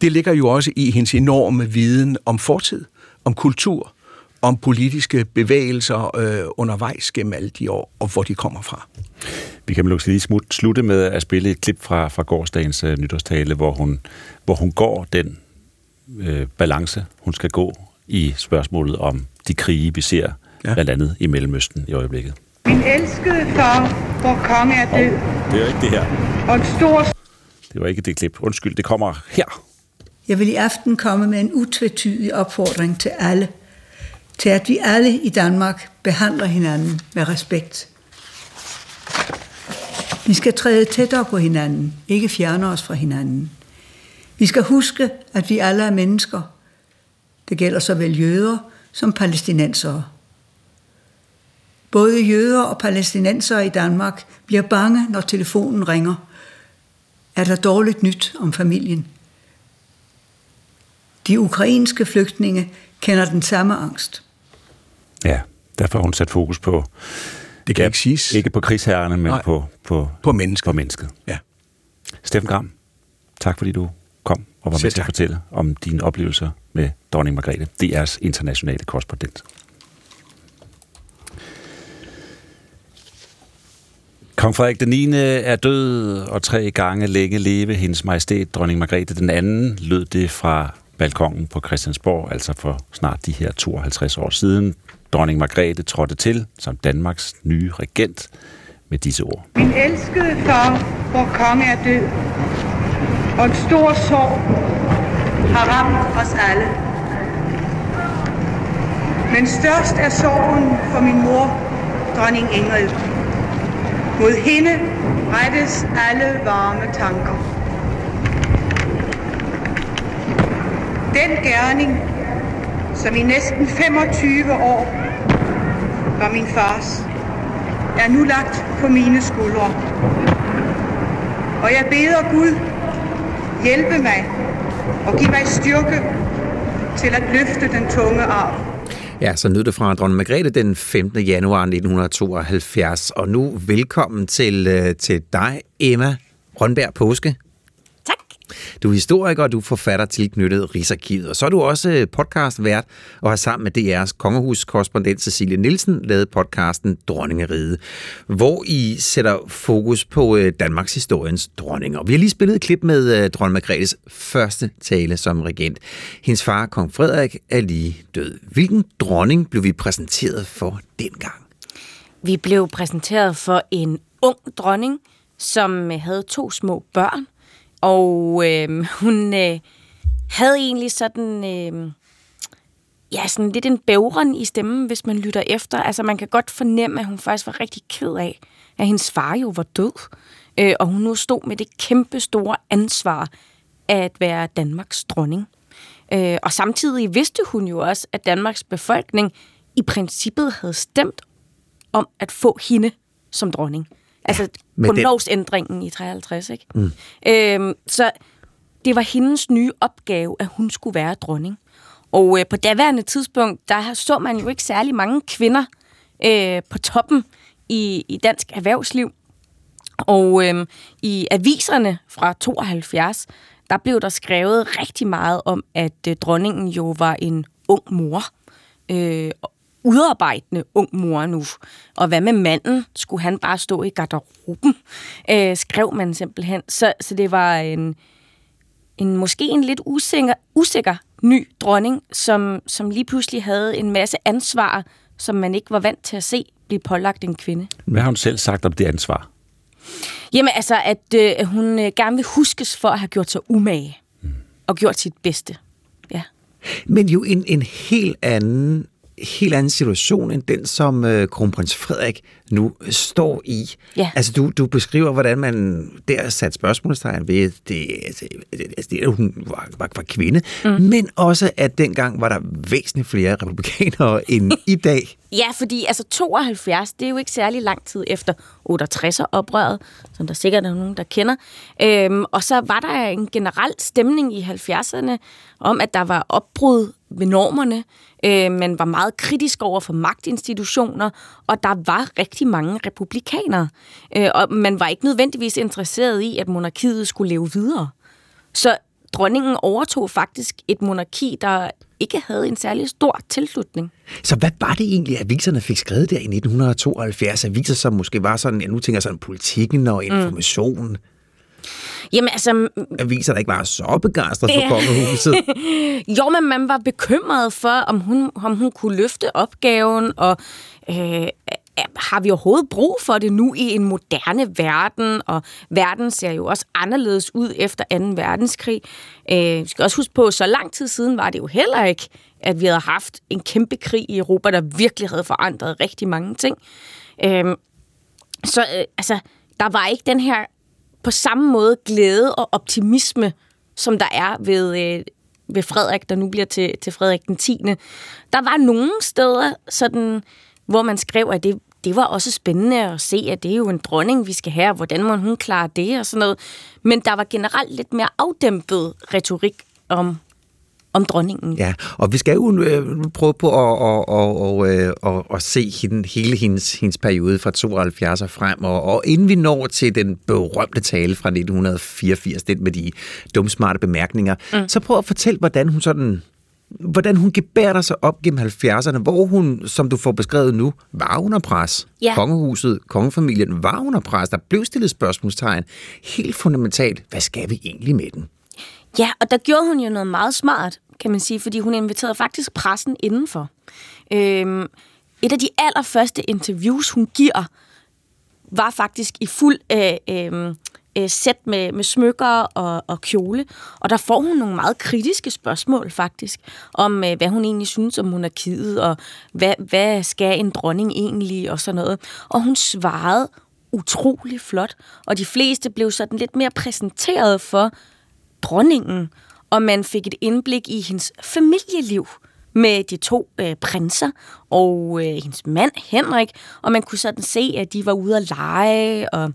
Det ligger jo også i hendes enorme viden om fortid, om kultur, om politiske bevægelser øh, undervejs gennem alle de år, og hvor de kommer fra. Vi kan måske lige smut, slutte med at spille et klip fra, fra gårdsdagens øh, nytårstale, hvor hun, hvor hun går den øh, balance, hun skal gå i spørgsmålet om de krige, vi ser ja. blandt andet i Mellemøsten i øjeblikket. Min elskede far, hvor konge er død. Oh, det er ikke det her. Og en stor... Det var ikke det klip. Undskyld, det kommer her. Jeg vil i aften komme med en utvetydig opfordring til alle, til at vi alle i Danmark behandler hinanden med respekt. Vi skal træde tættere på hinanden, ikke fjerne os fra hinanden. Vi skal huske, at vi alle er mennesker. Det gælder såvel jøder som palæstinensere. Både jøder og palæstinensere i Danmark bliver bange, når telefonen ringer. Er der dårligt nyt om familien? De ukrainske flygtninge kender den samme angst. Ja, derfor har hun sat fokus på... Det kan ja, ikke siges. Ikke på krigsherrerne, men Nej, på, på, på mennesket. På mennesket. Ja. Steffen Gram, tak fordi du kom og var Selv med til at fortælle om dine oplevelser med dronning Margrethe, DR's internationale korrespondent. Kong Frederik den 9. er død, og tre gange længe leve hendes majestæt, dronning Margrethe den anden, lød det fra balkongen på Christiansborg, altså for snart de her 52 år siden. Dronning Margrethe trådte til som Danmarks nye regent med disse ord. Min elskede far, hvor konge er død, og en stor sorg har ramt os alle. Men størst er sorgen for min mor, dronning Ingrid. Mod hende rettes alle varme tanker. Den gerning, som i næsten 25 år var min fars, er nu lagt på mine skuldre. Og jeg beder Gud hjælpe mig og give mig styrke til at løfte den tunge arv. Ja, så nød det fra dronning Margrethe den 15. januar 1972. Og nu velkommen til, øh, til dig, Emma Rønberg Påske. Du er historiker, og du er forfatter tilknyttet Rigsarkivet. Og så er du også øh, podcastvært og har sammen med DR's kongehuskorrespondent Cecilie Nielsen lavet podcasten Dronningeriget, hvor I sætter fokus på øh, Danmarks historiens dronninger. Vi har lige spillet et klip med øh, dronning Margrethes første tale som regent. Hendes far, kong Frederik, er lige død. Hvilken dronning blev vi præsenteret for dengang? Vi blev præsenteret for en ung dronning, som havde to små børn, og øh, hun øh, havde egentlig sådan, øh, ja, sådan lidt en bævren i stemmen, hvis man lytter efter. Altså man kan godt fornemme, at hun faktisk var rigtig ked af, at hendes far jo var død, øh, og hun nu stod med det kæmpe store ansvar af at være Danmarks dronning. Øh, og samtidig vidste hun jo også, at Danmarks befolkning i princippet havde stemt om at få hende som dronning. Altså men grundlovsændringen i 53, ikke? Mm. Øhm, så det var hendes nye opgave, at hun skulle være dronning. Og øh, på daværende tidspunkt, der så man jo ikke særlig mange kvinder øh, på toppen i, i dansk erhvervsliv. Og øh, i aviserne fra 72, der blev der skrevet rigtig meget om, at øh, dronningen jo var en ung mor. Øh, udarbejdende ung mor nu. Og hvad med manden? Skulle han bare stå i garderoben? Øh, skrev man simpelthen. Så, så det var en, en måske en lidt usikker, usikker ny dronning, som, som lige pludselig havde en masse ansvar, som man ikke var vant til at se blive pålagt en kvinde. Hvad har hun selv sagt om det ansvar? Jamen altså, at øh, hun øh, gerne vil huskes for at have gjort sig umage. Mm. Og gjort sit bedste. Ja. Men jo en, en helt anden helt anden situation end den, som øh, kronprins Frederik nu står i. Ja. Altså, du, du beskriver, hvordan man der sat spørgsmålstegn ved, det, altså, altså, det, hun var, var, var kvinde, mm. men også, at dengang var der væsentligt flere republikanere end i dag. Ja, fordi altså 72, det er jo ikke særlig lang tid efter 68'er-oprøret, som der sikkert er nogen, der kender. Øhm, og så var der en generel stemning i 70'erne om, at der var opbrud ved normerne. Øh, man var meget kritisk over for magtinstitutioner, og der var rigtig mange republikanere. Øh, og man var ikke nødvendigvis interesseret i, at monarkiet skulle leve videre. Så dronningen overtog faktisk et monarki, der ikke havde en særlig stor tilslutning. Så hvad var det egentlig, aviserne fik skrevet der i 1972? Aviser, som måske var sådan, jeg nu tænker sådan politikken og information. Mm. Jamen altså... Aviser, der ikke var så begejstret for kongehuset. jo, men man var bekymret for, om hun, om hun kunne løfte opgaven, og øh, har vi overhovedet brug for det nu i en moderne verden, og verden ser jo også anderledes ud efter 2. verdenskrig. Øh, vi skal også huske på, så lang tid siden var det jo heller ikke, at vi havde haft en kæmpe krig i Europa, der virkelig havde forandret rigtig mange ting. Øh, så øh, altså, der var ikke den her på samme måde glæde og optimisme, som der er ved, øh, ved Frederik, der nu bliver til, til Frederik den 10. Der var nogle steder, sådan, hvor man skrev, at det, det var også spændende at se, at det er jo en dronning, vi skal have, og hvordan må hun klare det og sådan noget. Men der var generelt lidt mere afdæmpet retorik om, om dronningen. Ja, og vi skal jo øh, prøve på at, og, og, og, øh, og, at se hende, hele hendes, hendes periode fra 72 og frem, og, og inden vi når til den berømte tale fra 1984, den med de dumsmarte bemærkninger, mm. så prøv at fortælle, hvordan hun sådan hvordan hun gebærder sig op gennem 70'erne, hvor hun, som du får beskrevet nu, var under pres. Ja. Kongehuset, kongefamilien var under pres. Der blev stillet spørgsmålstegn. Helt fundamentalt, hvad skal vi egentlig med den? Ja, og der gjorde hun jo noget meget smart kan man sige, fordi hun inviterede faktisk pressen indenfor. Øhm, et af de allerførste interviews, hun giver, var faktisk i fuld øh, øh, øh, sæt med, med smykker og, og kjole. Og der får hun nogle meget kritiske spørgsmål faktisk, om øh, hvad hun egentlig synes om monarkiet, og hvad, hvad skal en dronning egentlig, og sådan noget. Og hun svarede utrolig flot, og de fleste blev sådan lidt mere præsenteret for dronningen, og man fik et indblik i hendes familieliv med de to øh, prinser og øh, hendes mand Henrik, og man kunne sådan se, at de var ude at lege og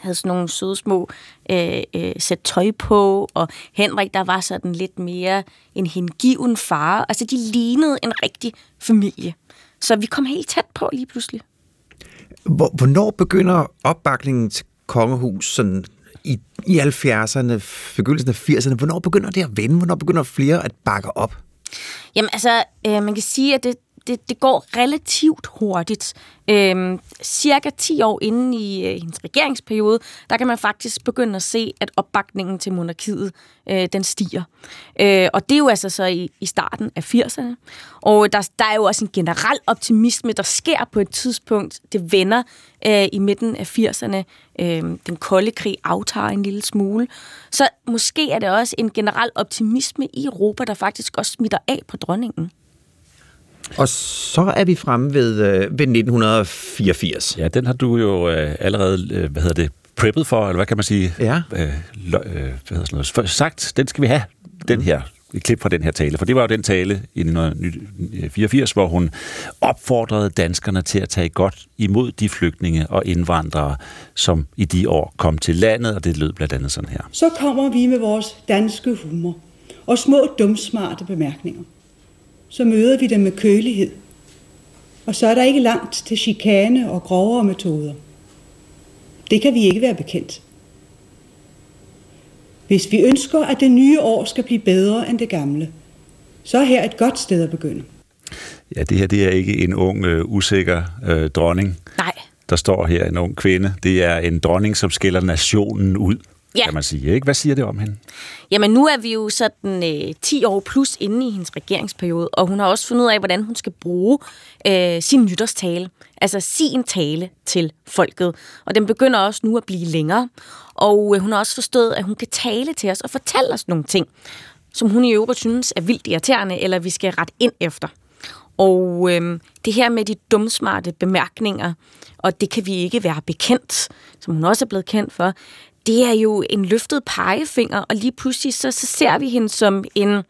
havde sådan nogle søde små øh, øh, sæt tøj på, og Henrik, der var sådan lidt mere en hengiven far. Altså, de lignede en rigtig familie. Så vi kom helt tæt på lige pludselig. Hvor, hvornår begynder opbakningen til kongehus sådan i, i 70'erne, begyndelsen af 80'erne? Hvornår begynder det at vende? Hvornår begynder flere at bakke op? Jamen altså, øh, man kan sige, at det, det, det går relativt hurtigt. Øhm, cirka 10 år inden i øh, hendes regeringsperiode, der kan man faktisk begynde at se, at opbakningen til monarkiet, øh, den stiger. Øh, og det er jo altså så i, i starten af 80'erne. Og der, der er jo også en generel optimisme, der sker på et tidspunkt. Det vender øh, i midten af 80'erne. Øh, den kolde krig aftager en lille smule. Så måske er det også en generel optimisme i Europa, der faktisk også smitter af på dronningen. Og så er vi fremme ved, øh, ved 1984. Ja, den har du jo øh, allerede, øh, hvad hedder det, preppet for, eller hvad kan man sige? Ja. Øh, lø, øh, hvad hedder sådan noget? For, sagt, den skal vi have, den her et klip fra den her tale, for det var jo den tale i 1984, hvor hun opfordrede danskerne til at tage godt imod de flygtninge og indvandrere, som i de år kom til landet, og det lød blandt andet sådan her. Så kommer vi med vores danske humor og små dumsmarte bemærkninger. Så møder vi dem med kølighed. Og så er der ikke langt til chikane og grovere metoder. Det kan vi ikke være bekendt. Hvis vi ønsker, at det nye år skal blive bedre end det gamle, så er her et godt sted at begynde. Ja, det her det er ikke en ung, øh, usikker øh, dronning. Nej. Der står her en ung kvinde. Det er en dronning, som skiller nationen ud, Ja. kan man sige. Ikke? Hvad siger det om hende? Jamen, nu er vi jo sådan øh, 10 år plus inde i hendes regeringsperiode, og hun har også fundet ud af, hvordan hun skal bruge øh, sin nytårstale. Altså sin tale til folket. Og den begynder også nu at blive længere. Og øh, hun har også forstået, at hun kan tale til os og fortælle os nogle ting, som hun i øvrigt synes er vildt irriterende, eller vi skal rette ind efter. Og øh, det her med de dumsmarte bemærkninger, og det kan vi ikke være bekendt, som hun også er blevet kendt for, det er jo en løftet pegefinger, og lige pludselig så, så ser vi hende som en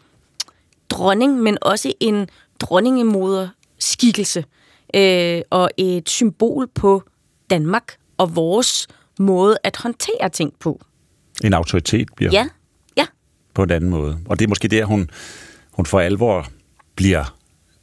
dronning, men også en dronningemoder skikkelse, øh, og et symbol på Danmark og vores måde at håndtere ting på. En autoritet bliver Ja, ja. på en anden måde. Og det er måske der, hun, hun for alvor bliver,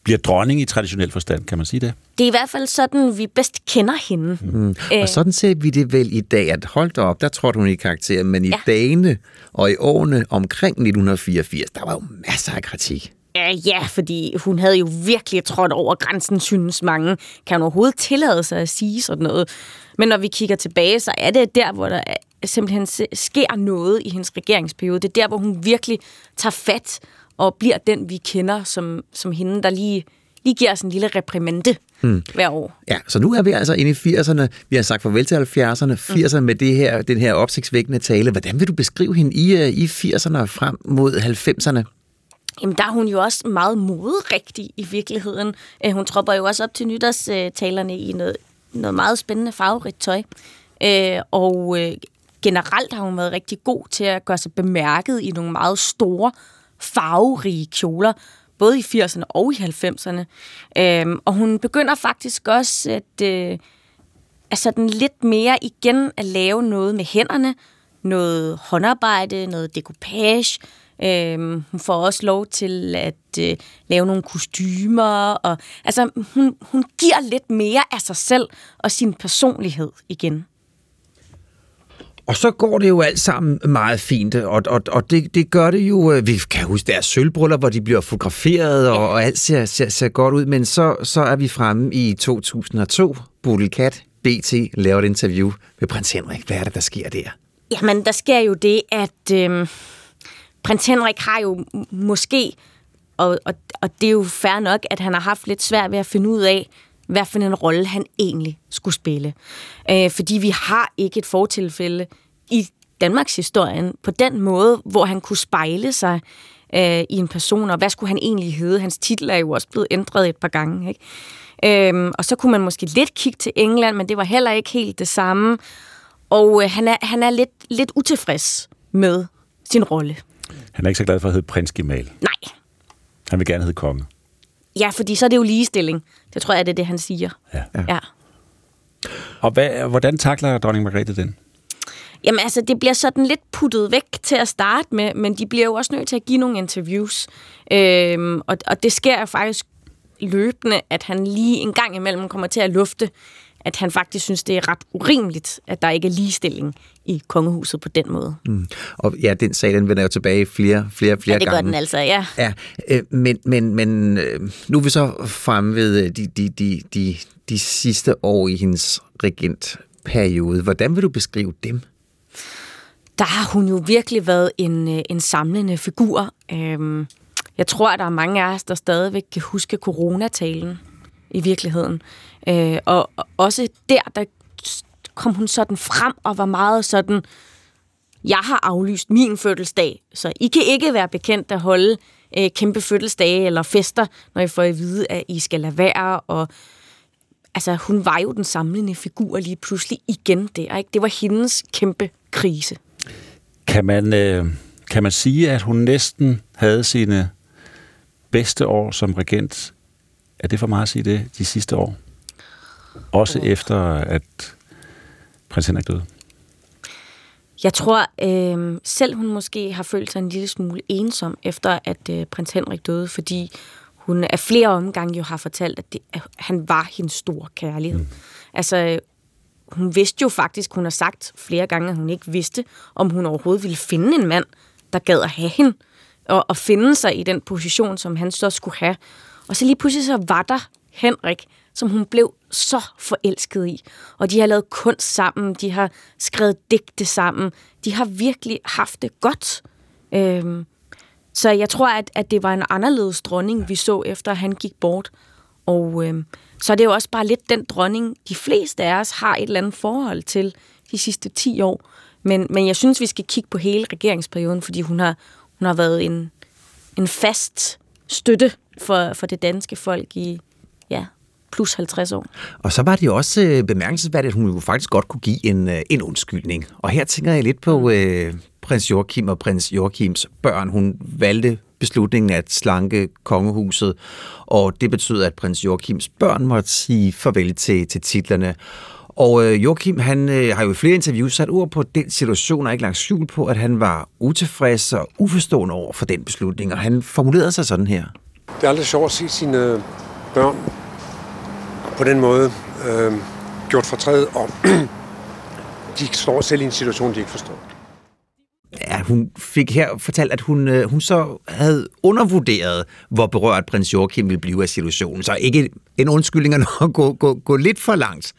bliver dronning i traditionel forstand, kan man sige det? Det er i hvert fald sådan, vi bedst kender hende. Mm. Øh. Og sådan ser vi det vel i dag, at holdt op, der trådte hun i karakter, men i Ja. dagene og i årene omkring 1984, der var jo masser af kritik. Ja, ja, fordi hun havde jo virkelig trådt over grænsen, synes mange. Kan hun overhovedet tillade sig at sige sådan noget? Men når vi kigger tilbage, så er det der, hvor der er- simpelthen sker noget i hendes regeringsperiode. Det er der, hvor hun virkelig tager fat og bliver den, vi kender som, som hende, der lige, lige giver os en lille reprimande hmm. hver år. Ja, så nu er vi altså inde i 80'erne. Vi har sagt farvel til 70'erne, 80'erne med det her, den her opsigtsvækkende tale. Hvordan vil du beskrive hende i, øh, i 80'erne og frem mod 90'erne? Jamen, der er hun jo også meget moderigtig i virkeligheden. Øh, Hun tropper jo også op til nytårstalerne i noget, noget meget spændende farverigt tøj. Øh, Og generelt har hun været rigtig god til at gøre sig bemærket i nogle meget store, farverige kjoler, både i 80'erne og i 90'erne. Øhm, Og hun begynder faktisk også at, øh, altså den lidt mere igen at lave noget med hænderne, noget håndarbejde, noget decoupage. Øhm, hun får også lov til at øh, lave nogle kostymer. Og, altså, hun, hun giver lidt mere af sig selv og sin personlighed igen. Og så går det jo alt sammen meget fint, og, og, og det, det gør det jo, øh, vi kan huske deres sølvbryllup, hvor de bliver fotograferet, og, og alt ser, ser, ser godt ud, men så, så er vi fremme i 2002. Bodil Kat, BT, laver et interview med prins Henrik. Hvad er det, der sker der? Jamen, der sker jo det, at øh, prins Henrik har jo måske, og, og, og det er jo fair nok, at han har haft lidt svært ved at finde ud af, hvad for en rolle han egentlig skulle spille. Øh, fordi vi har ikke et fortilfælde i Danmarks historien på den måde, hvor han kunne spejle sig øh, i en person, og hvad skulle han egentlig hedde? Hans titel er jo også blevet ændret et par gange. Ikke? Øhm, og så kunne man måske lidt kigge til England, men det var heller ikke helt det samme. Og øh, han er, han er lidt, lidt utilfreds med sin rolle. Han er ikke så glad for at hedde prins Gemal. Nej. Han vil gerne hedde konge. Ja, fordi så er det jo ligestilling. Det tror jeg, det er det, han siger. Ja. ja. Og hvad, hvordan takler dronning Margrethe den? Jamen altså, det bliver sådan lidt puttet væk til at starte med, men de bliver jo også nødt til at give nogle interviews. Øhm, og, og det sker jo faktisk løbende, at han lige en gang imellem kommer til at lufte, at han faktisk synes, det er ret urimeligt, at der ikke er ligestilling i kongehuset på den måde. Mm. Og ja, den sag, den vender jo tilbage flere, flere, flere Ja, det gør gange. den altså, ja. Ja, øh, men, men, men øh, nu er vi så fremme ved øh, de, de, de, de, de sidste år i hendes regentperiode. Hvordan vil du beskrive dem? der har hun jo virkelig været en, øh, en samlende figur. Øhm, jeg tror, at der er mange af os, der stadigvæk kan huske coronatalen i virkeligheden. Øh, og og også der, der kom hun sådan frem og var meget sådan, jeg har aflyst min fødselsdag, så I kan ikke være bekendt at holde øh, kæmpe fødselsdage eller fester, når I får at vide, at I skal lade være. Og, altså, hun var jo den samlende figur lige pludselig igen der. Ikke? Det var hendes kæmpe krise. Kan man, øh, kan man sige, at hun næsten havde sine bedste år som regent? Er det for meget at sige det, de sidste år? Også efter, at prins Henrik døde? Jeg tror, øh, selv hun måske har følt sig en lille smule ensom, efter at øh, prins Henrik døde, fordi hun af flere omgange jo har fortalt, at, det, at han var hendes store kærlighed. Mm. Altså, hun vidste jo faktisk, hun har sagt flere gange, at hun ikke vidste, om hun overhovedet ville finde en mand, der gad at have hende, og, og finde sig i den position, som han så skulle have. Og så lige pludselig så var der Henrik, som hun blev så forelsket i. Og de har lavet kunst sammen, de har skrevet digte sammen, de har virkelig haft det godt. Øhm, så jeg tror, at, at det var en anderledes dronning, vi så efter, at han gik bort. Og øhm, så er det jo også bare lidt den dronning, de fleste af os har et eller andet forhold til de sidste 10 år. Men, men jeg synes, vi skal kigge på hele regeringsperioden, fordi hun har, hun har været en, en fast støtte for, for det danske folk i ja, plus 50 år. Og så var det jo også øh, bemærkelsesværdigt, at hun jo faktisk godt kunne give en, øh, en undskyldning. Og her tænker jeg lidt på øh, prins Joachim og prins Joachims børn. Hun valgte beslutningen at slanke kongehuset, og det betød, at prins Joachims børn måtte sige farvel til, til titlerne. Og øh, Joachim, han øh, har jo i flere interviews sat ord på den situation, og ikke langt skjul på, at han var utilfreds og uforstående over for den beslutning, og han formulerede sig sådan her. Det er aldrig sjovt at se sine børn på den måde øh, gjort fortræd, og de står selv i en situation, de ikke forstår. Ja, hun fik her fortalt, at hun, øh, hun så havde undervurderet, hvor berørt prins Joachim ville blive af situationen. Så ikke en undskyldning at gå, gå, gå lidt for langt.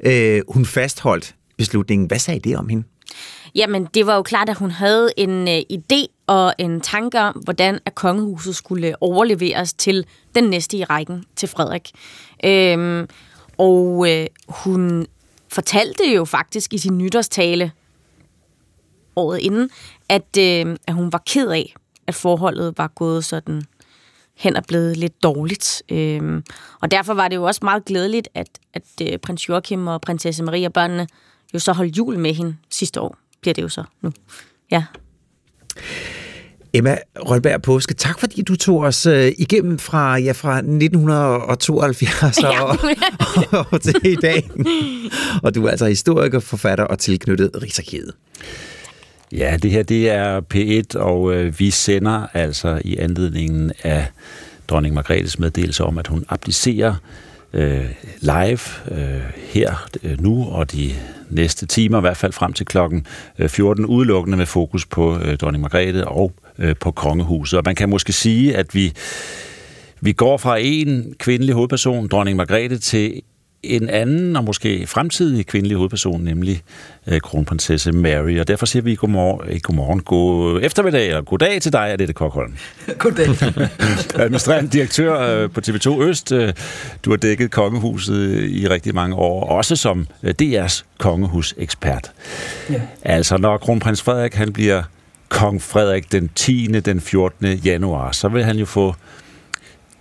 Øh, hun fastholdt beslutningen. Hvad sagde det om hende? Jamen, det var jo klart, at hun havde en øh, idé og en tanke om, hvordan at kongehuset skulle overleveres til den næste i rækken, til Frederik. Øhm, og øh, hun fortalte jo faktisk i sin nytårstale året inden, at, øh, at hun var ked af, at forholdet var gået sådan hen og blevet lidt dårligt. Øhm, og derfor var det jo også meget glædeligt, at, at øh, prins Joachim og prinsesse Maria og børnene jo så holdt jul med hende sidste år, bliver det jo så nu. Ja. Emma Rønberg Påske, tak fordi du tog os øh, igennem fra, ja, fra 1972 ja. og, og, og til i dag. Og du er altså historiker, forfatter og tilknyttet Rigsarkivet. Ja, det her det er P1, og øh, vi sender altså i anledningen af dronning Margrethes meddelelse om, at hun abdicerer øh, live øh, her øh, nu og de næste timer, i hvert fald frem til klokken øh, 14, udelukkende med fokus på øh, dronning Margrethe og øh, på kongehuset. Og man kan måske sige, at vi, vi går fra en kvindelig hovedperson, dronning Margrethe, til en anden og måske fremtidig kvindelig hovedperson, nemlig øh, kronprinsesse Mary. Og derfor siger vi godmorgen, ikke godmorgen, god eftermiddag og goddag til dig, Adette Kokholm. Goddag. Administrerende direktør øh, på TV2 Øst. Øh, du har dækket kongehuset i rigtig mange år, også som øh, DR's kongehusekspert. Ja. Altså, når kronprins Frederik han bliver kong Frederik den 10. den 14. januar, så vil han jo få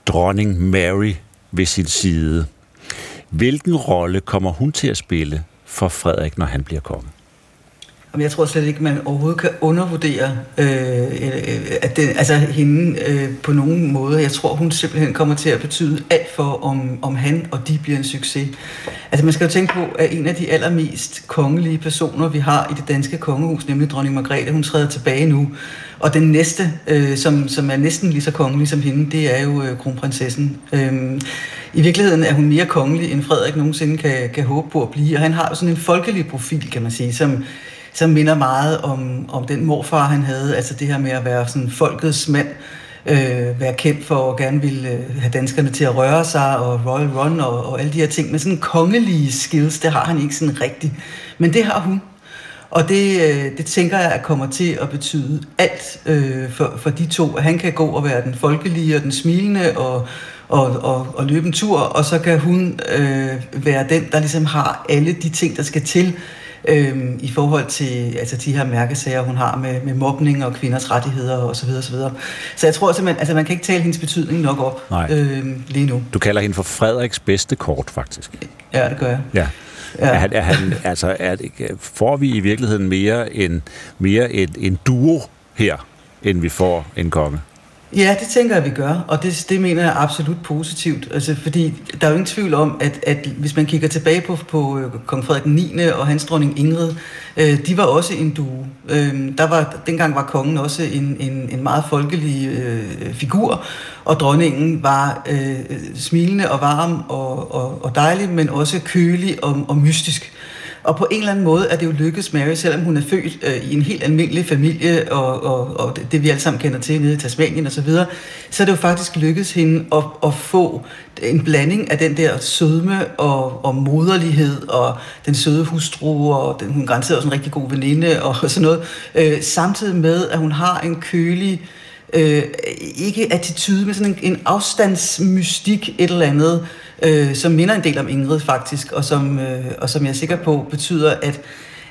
dronning Mary ved sin side. Hvilken rolle kommer hun til at spille for Frederik, når han bliver konge? Jamen, jeg tror slet ikke, man overhovedet kan undervurdere øh, øh, at det, altså hende øh, på nogen måde. Jeg tror, hun simpelthen kommer til at betyde alt for, om, om han og de bliver en succes. Altså man skal jo tænke på, at en af de allermest kongelige personer, vi har i det danske kongehus, nemlig dronning Margrethe, hun træder tilbage nu. Og den næste, øh, som, som er næsten lige så kongelig som hende, det er jo øh, kronprinsessen. Øhm, I virkeligheden er hun mere kongelig, end Frederik nogensinde kan, kan håbe på at blive. Og han har jo sådan en folkelig profil, kan man sige, som, som minder meget om, om den morfar, han havde. Altså det her med at være sådan folkets mand, øh, være kendt for at gerne ville øh, have danskerne til at røre sig, og Royal Run og, og alle de her ting. Men sådan kongelige skills, det har han ikke sådan rigtigt. Men det har hun. Og det, øh, det tænker jeg kommer til at betyde alt øh, for, for de to. Han kan gå og være den folkelige og den smilende og, og, og, og løbe en tur, og så kan hun øh, være den, der ligesom har alle de ting, der skal til øh, i forhold til altså de her mærkesager, hun har med, med mobning og kvinders rettigheder osv. Så, videre, så, videre. så jeg tror simpelthen, altså man kan ikke tale hendes betydning nok op Nej. øh, lige nu. Du kalder hende for Frederiks bedste kort, faktisk. Ja, det gør jeg. Ja. Ja. Er han, er han, altså, er, får vi i virkeligheden mere en, mere en, en duo her, end vi får en konge? Ja, det tænker jeg, vi gør, og det, det mener jeg absolut positivt. Altså, fordi der er jo ingen tvivl om, at, at hvis man kigger tilbage på, på øh, kong Frederik 9. og hans dronning Ingrid, øh, de var også en due. Øh, der var, dengang var kongen også en, en, en meget folkelig øh, figur, og dronningen var øh, smilende og varm og, og, og dejlig, men også kølig og, og mystisk. Og på en eller anden måde er det jo lykkedes Mary, selvom hun er født øh, i en helt almindelig familie, og, og, og det, vi alle sammen kender til nede i Tasmanien osv., så, så er det jo faktisk lykkedes hende at, at få en blanding af den der sødme og, og moderlighed, og den søde hustru, og den, hun garanteret også en rigtig god veninde, og sådan noget, øh, samtidig med, at hun har en kølig, øh, ikke attitude, men sådan en, en afstandsmystik, et eller andet, øh, som minder en del om Ingrid faktisk, og som, øh, og som jeg er sikker på betyder, at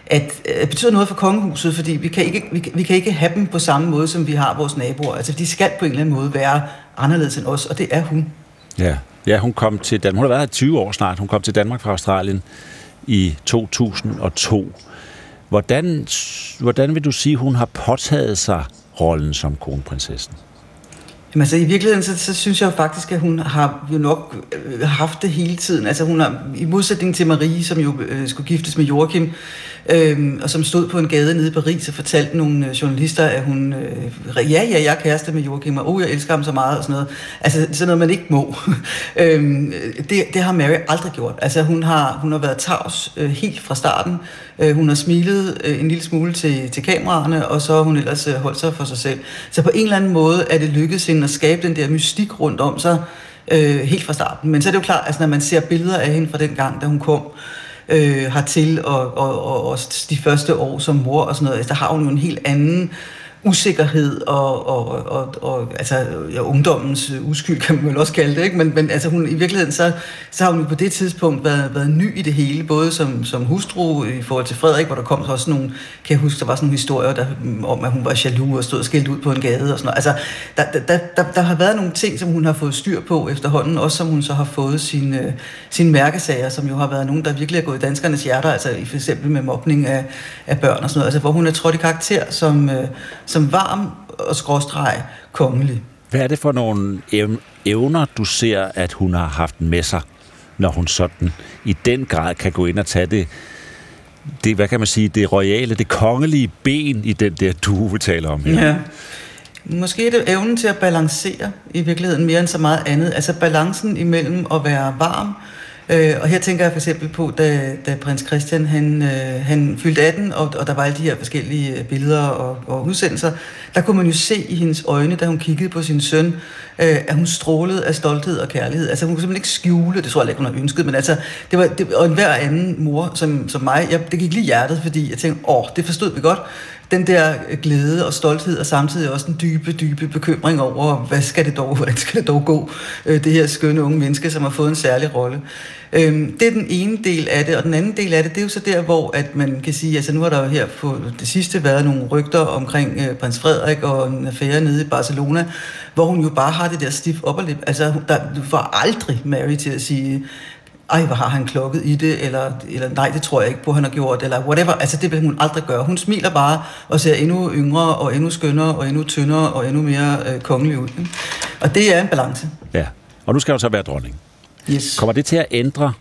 at at betyder noget for kongehuset, fordi vi kan, ikke, vi, kan, vi kan ikke have dem på samme måde, som vi har vores naboer. Altså, de skal på en eller anden måde være anderledes end os, og det er hun. Ja, ja hun kom til Danmark. Hun har været her 20 år snart. Hun kom til Danmark fra Australien i 2002. Hvordan, hvordan vil du sige, hun har påtaget sig rollen som kronprinsessen? Jamen altså i virkeligheden, så, så synes jeg jo faktisk, at hun har jo nok øh, haft det hele tiden. Altså hun har, i modsætning til Marie, som jo øh, skulle giftes med Joachim, øh, og som stod på en gade nede i Paris og fortalte nogle øh, journalister, at hun, øh, ja, ja, jeg er kæreste med Joachim, og oh, jeg elsker ham så meget, og sådan noget. Altså sådan noget, man ikke må. øh, det, det har Mary aldrig gjort. Altså hun har, hun har været tavs øh, helt fra starten. Øh, hun har smilet øh, en lille smule til, til kameraerne, og så har hun ellers øh, holdt sig for sig selv. Så på en eller anden måde er det lykkedes hende at skabe den der mystik rundt om sig, øh, helt fra starten. Men så er det jo klart, altså når man ser billeder af hende fra den gang, da hun kom, øh, Øh, hertil, og, og, og, og de første år som mor og sådan noget, altså, der har hun jo en helt anden usikkerhed og, og, og, og altså, ja, ungdommens uskyld, kan man vel også kalde det, ikke? Men, men altså, hun, i virkeligheden, så, så har hun på det tidspunkt været, været ny i det hele, både som, som hustru i forhold til Frederik, hvor der kom så også nogle, kan jeg huske, der var sådan nogle historier der, om, at hun var jaloux og stod og skældt ud på en gade og sådan noget. Altså, der, der, der, der har været nogle ting, som hun har fået styr på efterhånden, også som hun så har fået sine, øh, sine mærkesager, som jo har været nogen, der virkelig er gået i danskernes hjerter, altså for eksempel med mobning af, af børn og sådan noget, altså hvor hun er trådt i karakter som, øh, som varm og skråstreg kongelig. Hvad er det for nogle evner, du ser, at hun har haft med sig, når hun sådan i den grad kan gå ind og tage det, det hvad kan man sige, det royale, det kongelige ben i den der du vi taler om her? Ja. Måske er det evnen til at balancere i virkeligheden mere end så meget andet. Altså balancen imellem at være varm Øh, og her tænker jeg for eksempel på, da, da prins Christian han, øh, han fyldte 18, og, og der var alle de her forskellige øh, billeder og, og udsendelser, der kunne man jo se i hendes øjne, da hun kiggede på sin søn, øh, at hun strålede af stolthed og kærlighed. Altså hun kunne simpelthen ikke skjule, det tror jeg ikke, hun har ønsket, men altså, det var, det, og enhver anden mor som, som mig, jeg, det gik lige hjertet, fordi jeg tænkte, åh, det forstod vi godt, den der glæde og stolthed, og samtidig også en dybe, dybe bekymring over, hvad skal det dog, hvordan skal det dog gå, øh, det her skønne unge menneske, som har fået en særlig rolle. Øhm, det er den ene del af det, og den anden del af det, det er jo så der, hvor at man kan sige, altså nu har der jo her på det sidste været nogle rygter omkring øh, prins Frederik og en affære nede i Barcelona, hvor hun jo bare har det der stift op og lip. Altså, der, du får aldrig Mary til at sige, ej, hvor har han klokket i det, eller, eller nej, det tror jeg ikke på, han har gjort, eller whatever. Altså, det vil hun aldrig gøre. Hun smiler bare og ser endnu yngre, og endnu skønnere, og endnu tyndere, og endnu mere øh, kongelig ud. Ikke? Og det er en balance. Ja, og nu skal hun så være dronning. Yes. Kommer det til at ændre,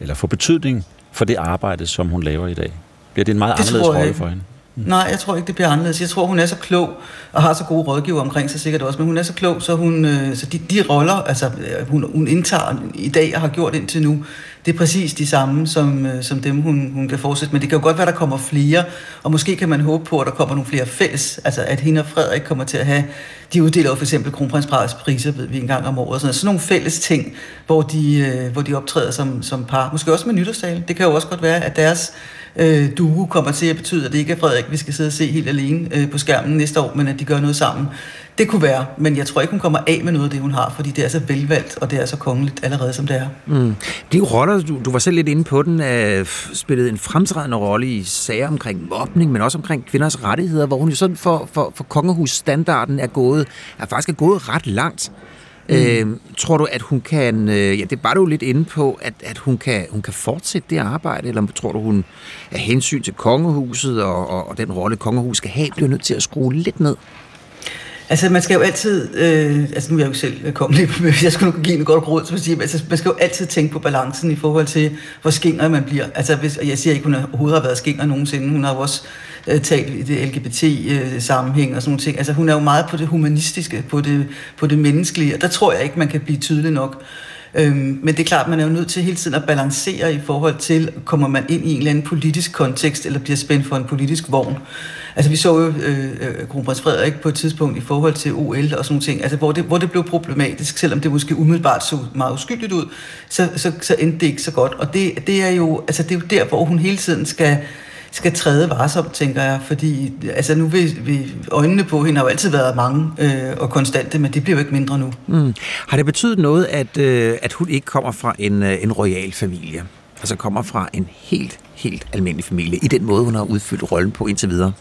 eller få betydning for det arbejde, som hun laver i dag? Bliver det en meget Det anderledes rolle for hende? Mm. Nej, jeg tror ikke, det bliver anderledes. Jeg tror, hun er så klog, og har så gode rådgiver omkring sig sikkert også, men hun er så klog, så, hun, øh, så de, de roller, altså øh, hun, hun indtager i dag og har gjort indtil nu, det er præcis de samme, som, øh, som dem, hun, hun kan fortsætte med. Det kan jo godt være, der kommer flere, og måske kan man håbe på, at der kommer nogle flere fælles, altså at hende og Frederik kommer til at have, de uddeler jo for eksempel kronprinsparets priser, ved vi, en gang om året, sådan, sådan nogle fælles ting, hvor de, øh, hvor de optræder som, som par. Måske også med nytårstale. Det kan jo også godt være, at deres øh, duo kommer til at betyde, at det ikke er Frederik, vi skal sidde og se helt alene øh, på skærmen næste år, men at de gør noget sammen. Det kunne være, men jeg tror ikke, hun kommer af med noget af det, hun har, fordi det er så velvalgt, og det er så kongeligt allerede, som det er. Mm. De roller, du, du var selv lidt inde på den, øh, spillede en fremtrædende rolle i sager omkring mobning, men også omkring kvinders rettigheder, hvor hun jo sådan for, for, for kongehusstandarden er gået, er faktisk er gået ret langt. Mm. Øh, tror du, at hun kan, øh, ja, det var du lidt inde på, at, at hun, kan, hun kan fortsætte det arbejde, eller tror du, hun af hensyn til kongehuset og, og, og den rolle, kongehus skal have, bliver nødt til at skrue lidt ned? Altså, man skal jo altid, øh, altså nu er jeg jo selv kongelig, jeg skulle give en godt råd, så man, siger, altså, man skal jo altid tænke på balancen i forhold til, hvor skinger man bliver. Altså, hvis, jeg siger ikke, hun overhovedet har været skinger nogensinde, hun har jo også øh, talt i det LGBT-sammenhæng øh, og sådan nogle ting. Altså, hun er jo meget på det humanistiske, på det, på det menneskelige, og der tror jeg ikke, man kan blive tydelig nok. Øhm, men det er klart, man er jo nødt til hele tiden at balancere i forhold til, kommer man ind i en eller anden politisk kontekst, eller bliver spændt for en politisk vogn. Altså vi så jo øh, øh kronprins Frederik på et tidspunkt i forhold til OL og sådan nogle ting, altså hvor det, hvor det blev problematisk, selvom det måske umiddelbart så meget uskyldigt ud, så, så, så endte det ikke så godt. Og det, det, er jo, altså det er jo der, hvor hun hele tiden skal skal træde varsomt, tænker jeg, fordi altså nu vil, vil øjnene på hende har jo altid været mange øh, og konstante, men det bliver jo ikke mindre nu. Mm. Har det betydet noget, at, øh, at hun ikke kommer fra en, øh, en royal familie? Altså kommer fra en helt, helt almindelig familie, i den måde, hun har udfyldt rollen på indtil videre?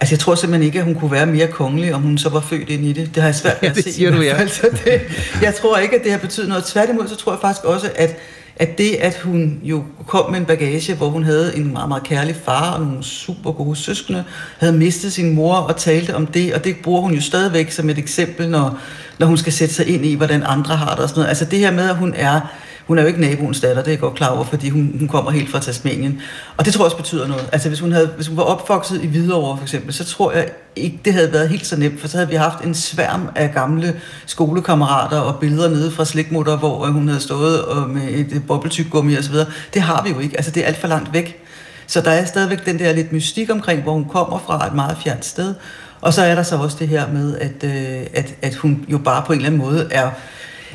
Altså, jeg tror simpelthen ikke, at hun kunne være mere kongelig, om hun så var født ind i det. Det har jeg svært ved at det se. siger i du, ja. fald. Så det, jeg tror ikke, at det har betydet noget. Tværtimod, så tror jeg faktisk også, at at det, at hun jo kom med en bagage, hvor hun havde en meget, meget kærlig far og nogle super gode søskende, havde mistet sin mor og talte om det, og det bruger hun jo stadigvæk som et eksempel, når, når hun skal sætte sig ind i, hvordan andre har det og sådan noget. Altså det her med, at hun er hun er jo ikke naboens datter, det er jeg godt klar over, fordi hun, hun kommer helt fra Tasmanien. Og det tror jeg også betyder noget. Altså hvis hun, havde, hvis hun var opvokset i Hvidovre for eksempel, så tror jeg ikke, det havde været helt så nemt, for så havde vi haft en sværm af gamle skolekammerater og billeder nede fra slikmutter, hvor øh, hun havde stået og med et bobbeltykgummi og så videre. Det har vi jo ikke. Altså det er alt for langt væk. Så der er stadigvæk den der lidt mystik omkring, hvor hun kommer fra et meget fjernt sted. Og så er der så også det her med, at, øh, at, at hun jo bare på en eller anden måde er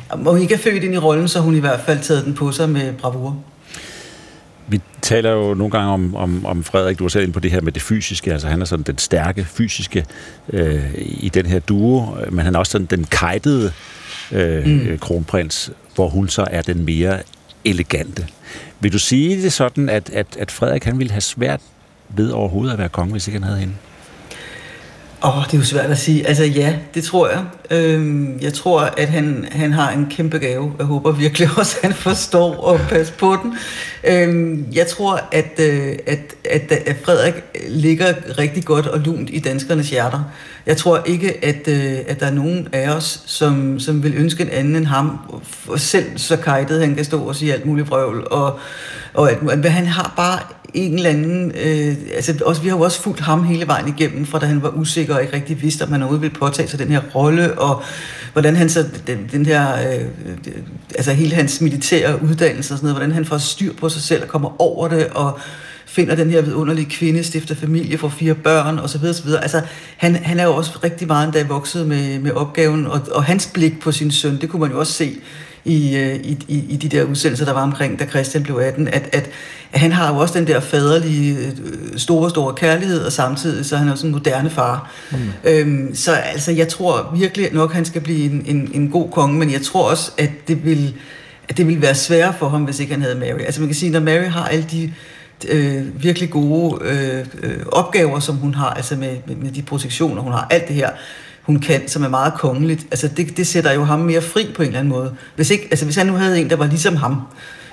om hun ikke er født ind i rollen, så hun i hvert fald taget den på sig med bravur. Vi taler jo nogle gange om, om, om Frederik, du var selv inde på det her med det fysiske, altså han er sådan den stærke fysiske øh, i den her duo, men han er også sådan den kajtede øh, mm. kronprins, hvor hun så er den mere elegante. Vil du sige det sådan, at, at, at Frederik han ville have svært ved overhovedet at være konge, hvis ikke han havde hende? Åh, oh, det er jo svært at sige. Altså ja, det tror jeg. Øhm, jeg tror, at han, han har en kæmpe gave. Jeg håber virkelig også, at han forstår og passe på den. Øhm, jeg tror, at, øh, at, at, at Frederik ligger rigtig godt og lunt i danskernes hjerter. Jeg tror ikke, at, øh, at der er nogen af os, som, som vil ønske en anden end ham. Selv så kajtet, han kan stå og sige alt muligt vrøvl. Og, og at, han har bare en eller anden... Øh, altså også, vi har jo også fulgt ham hele vejen igennem, fra da han var usikker og ikke rigtig vidste, om han overhovedet ville påtage sig den her rolle, og hvordan han så... Den, den her... Øh, altså hele hans militære uddannelse og sådan noget, hvordan han får styr på sig selv og kommer over det, og finder den her vidunderlige kvinde, stifter familie, får fire børn osv. osv. Altså, han, han er jo også rigtig meget endda vokset med, med opgaven, og, og hans blik på sin søn, det kunne man jo også se i, i, i, i de der udsendelser, der var omkring, da Christian blev 18, at, at, at han har jo også den der faderlige, store, store kærlighed, og samtidig så er han også en moderne far. Mm. Øhm, så altså, jeg tror virkelig nok, han skal blive en, en, en god konge, men jeg tror også, at det vil, at det vil være sværere for ham, hvis ikke han havde Mary. Altså man kan sige, når Mary har alle de øh, virkelig gode øh, øh, opgaver, som hun har, altså med, med, med de protektioner, hun har, alt det her, hun kan, som er meget kongeligt. Altså det, det sætter jo ham mere fri på en eller anden måde. Hvis, ikke, altså hvis han nu havde en, der var ligesom ham,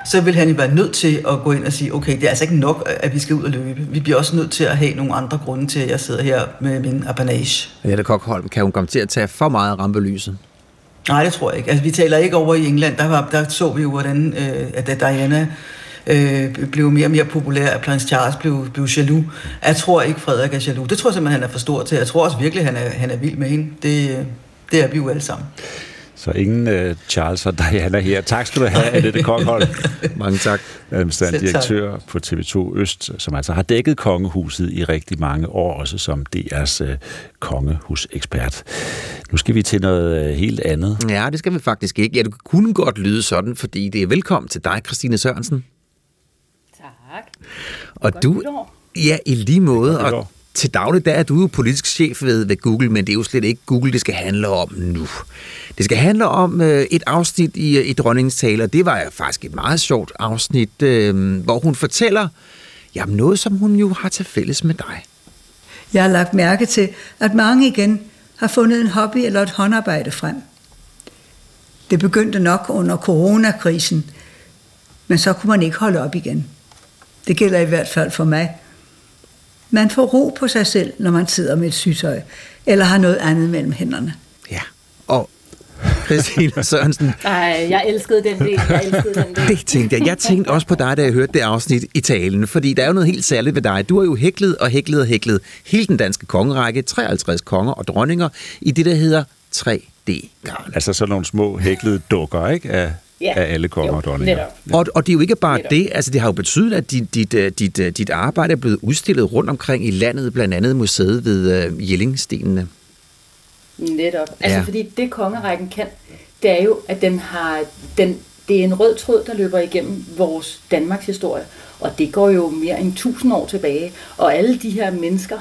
så vil han jo være nødt til at gå ind og sige, okay, det er altså ikke nok, at vi skal ud og løbe. Vi bliver også nødt til at have nogle andre grunde til, at jeg sidder her med min apanage. Jette Kokholm, kan hun komme til at tage for meget rampelyset? Nej, det tror jeg ikke. Altså, vi taler ikke over i England. Der, var, der så vi jo, hvordan øh, at Diana øh, blev mere og mere populær, at prins Charles blev, blev jaloux. Jeg tror ikke, Frederik er jaloux. Det tror jeg simpelthen, han er for stor til. Jeg tror også virkelig, han er, han er vild med hende. Det, det er vi jo alle sammen. Så ingen uh, Charles og Diana her. Tak skal du have, Annette Kokholm. Mange tak. Administrerende direktør på TV2 Øst, som altså har dækket kongehuset i rigtig mange år, også som DR's uh, kongehusekspert. Nu skal vi til noget uh, helt andet. Ja, det skal vi faktisk ikke. Ja, det kunne godt lyde sådan, fordi det er velkommen til dig, Christine Sørensen. Tak. Og Godt du, nytår. ja, i lige måde. Og til daglig, der er du jo politisk chef ved, ved Google, men det er jo slet ikke Google, det skal handle om nu. Det skal handle om øh, et afsnit i, i dronningens tale, og det var faktisk et meget sjovt afsnit, øh, hvor hun fortæller jamen noget, som hun jo har til fælles med dig. Jeg har lagt mærke til, at mange igen har fundet en hobby eller et håndarbejde frem. Det begyndte nok under coronakrisen, men så kunne man ikke holde op igen. Det gælder i hvert fald for mig. Man får ro på sig selv, når man sidder med et sygtøj, eller har noget andet mellem hænderne. Ja, og Christine Sørensen, Ej, jeg elskede den del. Jeg elskede den del. det tænkte jeg. Jeg tænkte også på dig, da jeg hørte det afsnit i talen, fordi der er jo noget helt særligt ved dig. Du har jo hæklet og hæklet og hæklet hele den danske kongerække, 53 konger og dronninger, i det, der hedder 3D-garn. Altså sådan nogle små hæklede dukker, ikke? Af, Ja. af alle konger og dronninger. Og, og det er jo ikke bare Netop. det, altså det har jo betydet, at dit, dit, øh, dit, øh, dit arbejde er blevet udstillet rundt omkring i landet, blandt andet museet ved uh, Jellingstenene. Netop. Altså, Ja. ja. fordi det kongerækken kan, det er jo, at den har, den, det er en rød tråd, der løber igennem vores Danmarks historie. Og det går jo mere end 1000 år tilbage. Og alle de her mennesker,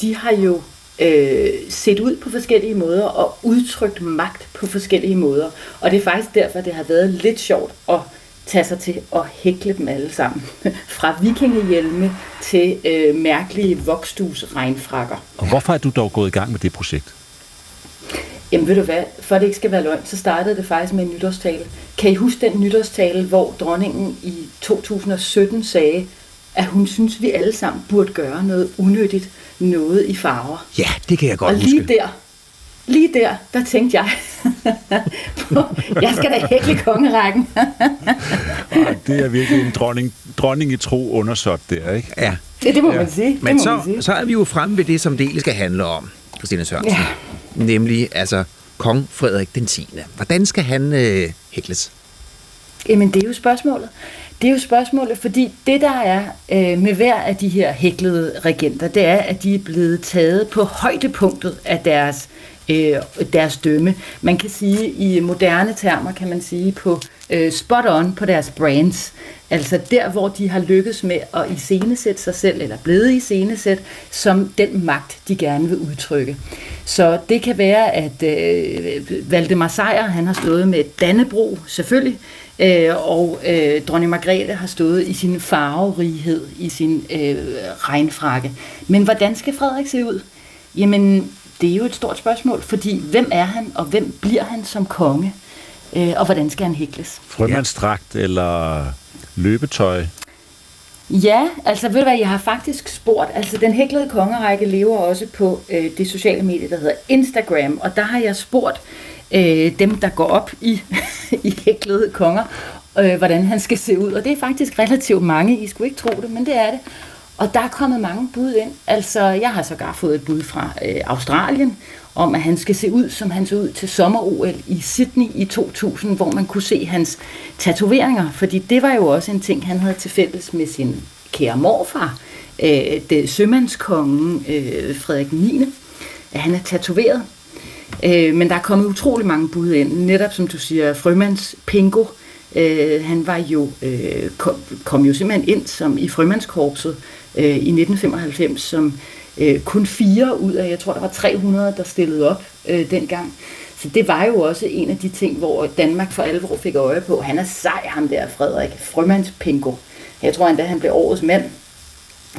de har jo øh, set ud på forskellige måder og udtrykt magt på forskellige måder. Og det er faktisk derfor, det har været lidt sjovt at tage sig til at hækle dem alle sammen. Fra vikingehjelme til øh, mærkelige vokstus regnfrakker. Og hvorfor er du dog gået i gang med det projekt? Jamen ved du hvad, for det ikke skal være løgn, så startede det faktisk med en nytårstale. Kan I huske den nytårstale, hvor dronningen i 2017 sagde, at hun synes, vi alle sammen burde gøre noget unødigt, noget i farver. Ja, det kan jeg godt Og lige huske. der, lige der, der tænkte jeg, på, jeg skal da hækle kongerækken. Det er virkelig en dronning, dronning i tro undersåt der, ikke? Ja. det, det må man sige. det Men må så, man sige. så er vi jo fremme ved det, som det egentlig skal handle om, Christine Sørensen. Ja. Nemlig, altså, kong Frederik den 10. Hvordan skal han øh, hækles? Jamen, det er jo spørgsmålet. Det er jo spørgsmålet, fordi det, der er øh, med hver af de her hæklede regenter, det er, at de er blevet taget på højdepunktet af deres, øh, deres dømme. Man kan sige, i moderne termer, kan man sige, på øh, spot on på deres brands. Altså der, hvor de har lykkes med at iscenesætte sig selv, eller blevet iscenesæt, som den magt, de gerne vil udtrykke. Så det kan være, at øh, Valdemar Seier, han har stået med Dannebro, selvfølgelig, øh, og øh, dronning Margrethe har stået i sin farverighed, i sin øh, regnfrakke. Men hvordan skal Frederik se ud? Jamen, det er jo et stort spørgsmål, fordi hvem er han, og hvem bliver han som konge? Øh, og hvordan skal han hækles? Frømandsdragt eller løbetøj. Ja, altså ved du hvad, jeg har faktisk spurgt, altså den hæklede kongerække lever også på øh, det sociale medie, der hedder Instagram, og der har jeg spurgt øh, dem, der går op i, i hæklede konger, øh, hvordan han skal se ud, og det er faktisk relativt mange, I skulle ikke tro det, men det er det. Og der er kommet mange bud ind. Altså, jeg har sågar fået et bud fra øh, Australien, om at han skal se ud, som han så ud til sommer-OL i Sydney i 2000, hvor man kunne se hans tatoveringer, fordi det var jo også en ting, han havde til fælles med sin kære morfar, øh, det sømandskongen øh, Frederik 9., at han er tatoveret. Øh, men der er kommet utrolig mange bud ind, netop som du siger, Frømands Pingo, Øh, han var jo, øh, kom, kom jo simpelthen ind som i frømandskorpset øh, i 1995 som øh, kun fire ud af, jeg tror der var 300, der stillede op øh, dengang. Så det var jo også en af de ting, hvor Danmark for alvor fik øje på. Han er sej, ham der, Frederik. Frømands Pingo. Jeg tror endda, han blev årets mand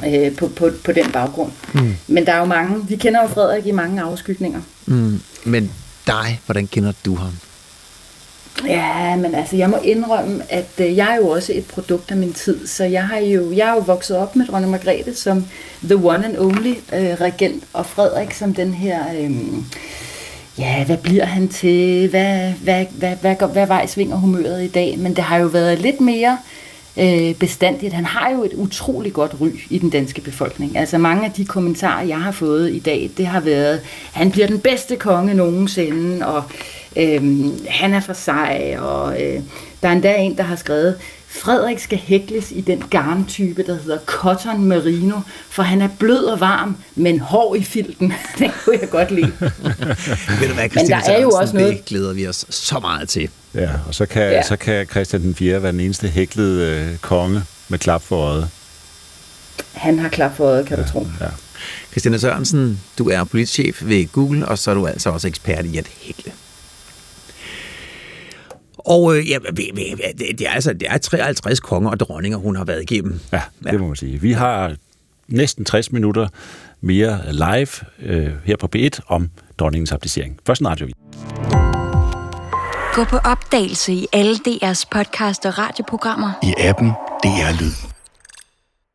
øh, på, på, på den baggrund. Mm. Men der er jo mange, vi kender jo Frederik i mange afskygninger. Mm. Men dig, hvordan kender du ham? Ja, men altså, jeg må indrømme, at øh, jeg er jo også et produkt af min tid, så jeg har jo, jeg er jo vokset op med dronning Margrethe som the one and only øh, regent, og Frederik som den her, øh, ja, hvad bliver han til, hvad, hvad, hvad, hvad, hvad, hvad vej svinger humøret i dag, men det har jo været lidt mere øh, Øh, bestandigt. Han har jo et utroligt godt ry i den danske befolkning. Altså mange af de kommentarer, jeg har fået i dag, det har været, han bliver den bedste konge nogensinde, og øh, han er for sej, og øh, der er endda en, der har skrevet, Frederik skal hækles i den garntype, der hedder cotton merino, for han er blød og varm, men hård i filten. det kunne jeg godt lide. Ved du hvad, Men der er jo også noget... Det glæder vi os så meget til. Ja, og så kan, ja. så kan Christian den 4. være den eneste hæklede øh, konge med klap for øjet. Han har klap for øjet, kan ja, du tro. Ja. Christina Sørensen, du er politisk chef ved Google, og så er du altså også ekspert i at hækle. Og øh, ja, det, er altså det er 53 konger og dronninger, hun har været igennem. Ja, det må man sige. Vi har næsten 60 minutter mere live øh, her på B1 om dronningens abdicering. Først en radio. Gå på opdagelse i alle DR's podcast og radioprogrammer. I appen DR Lyd.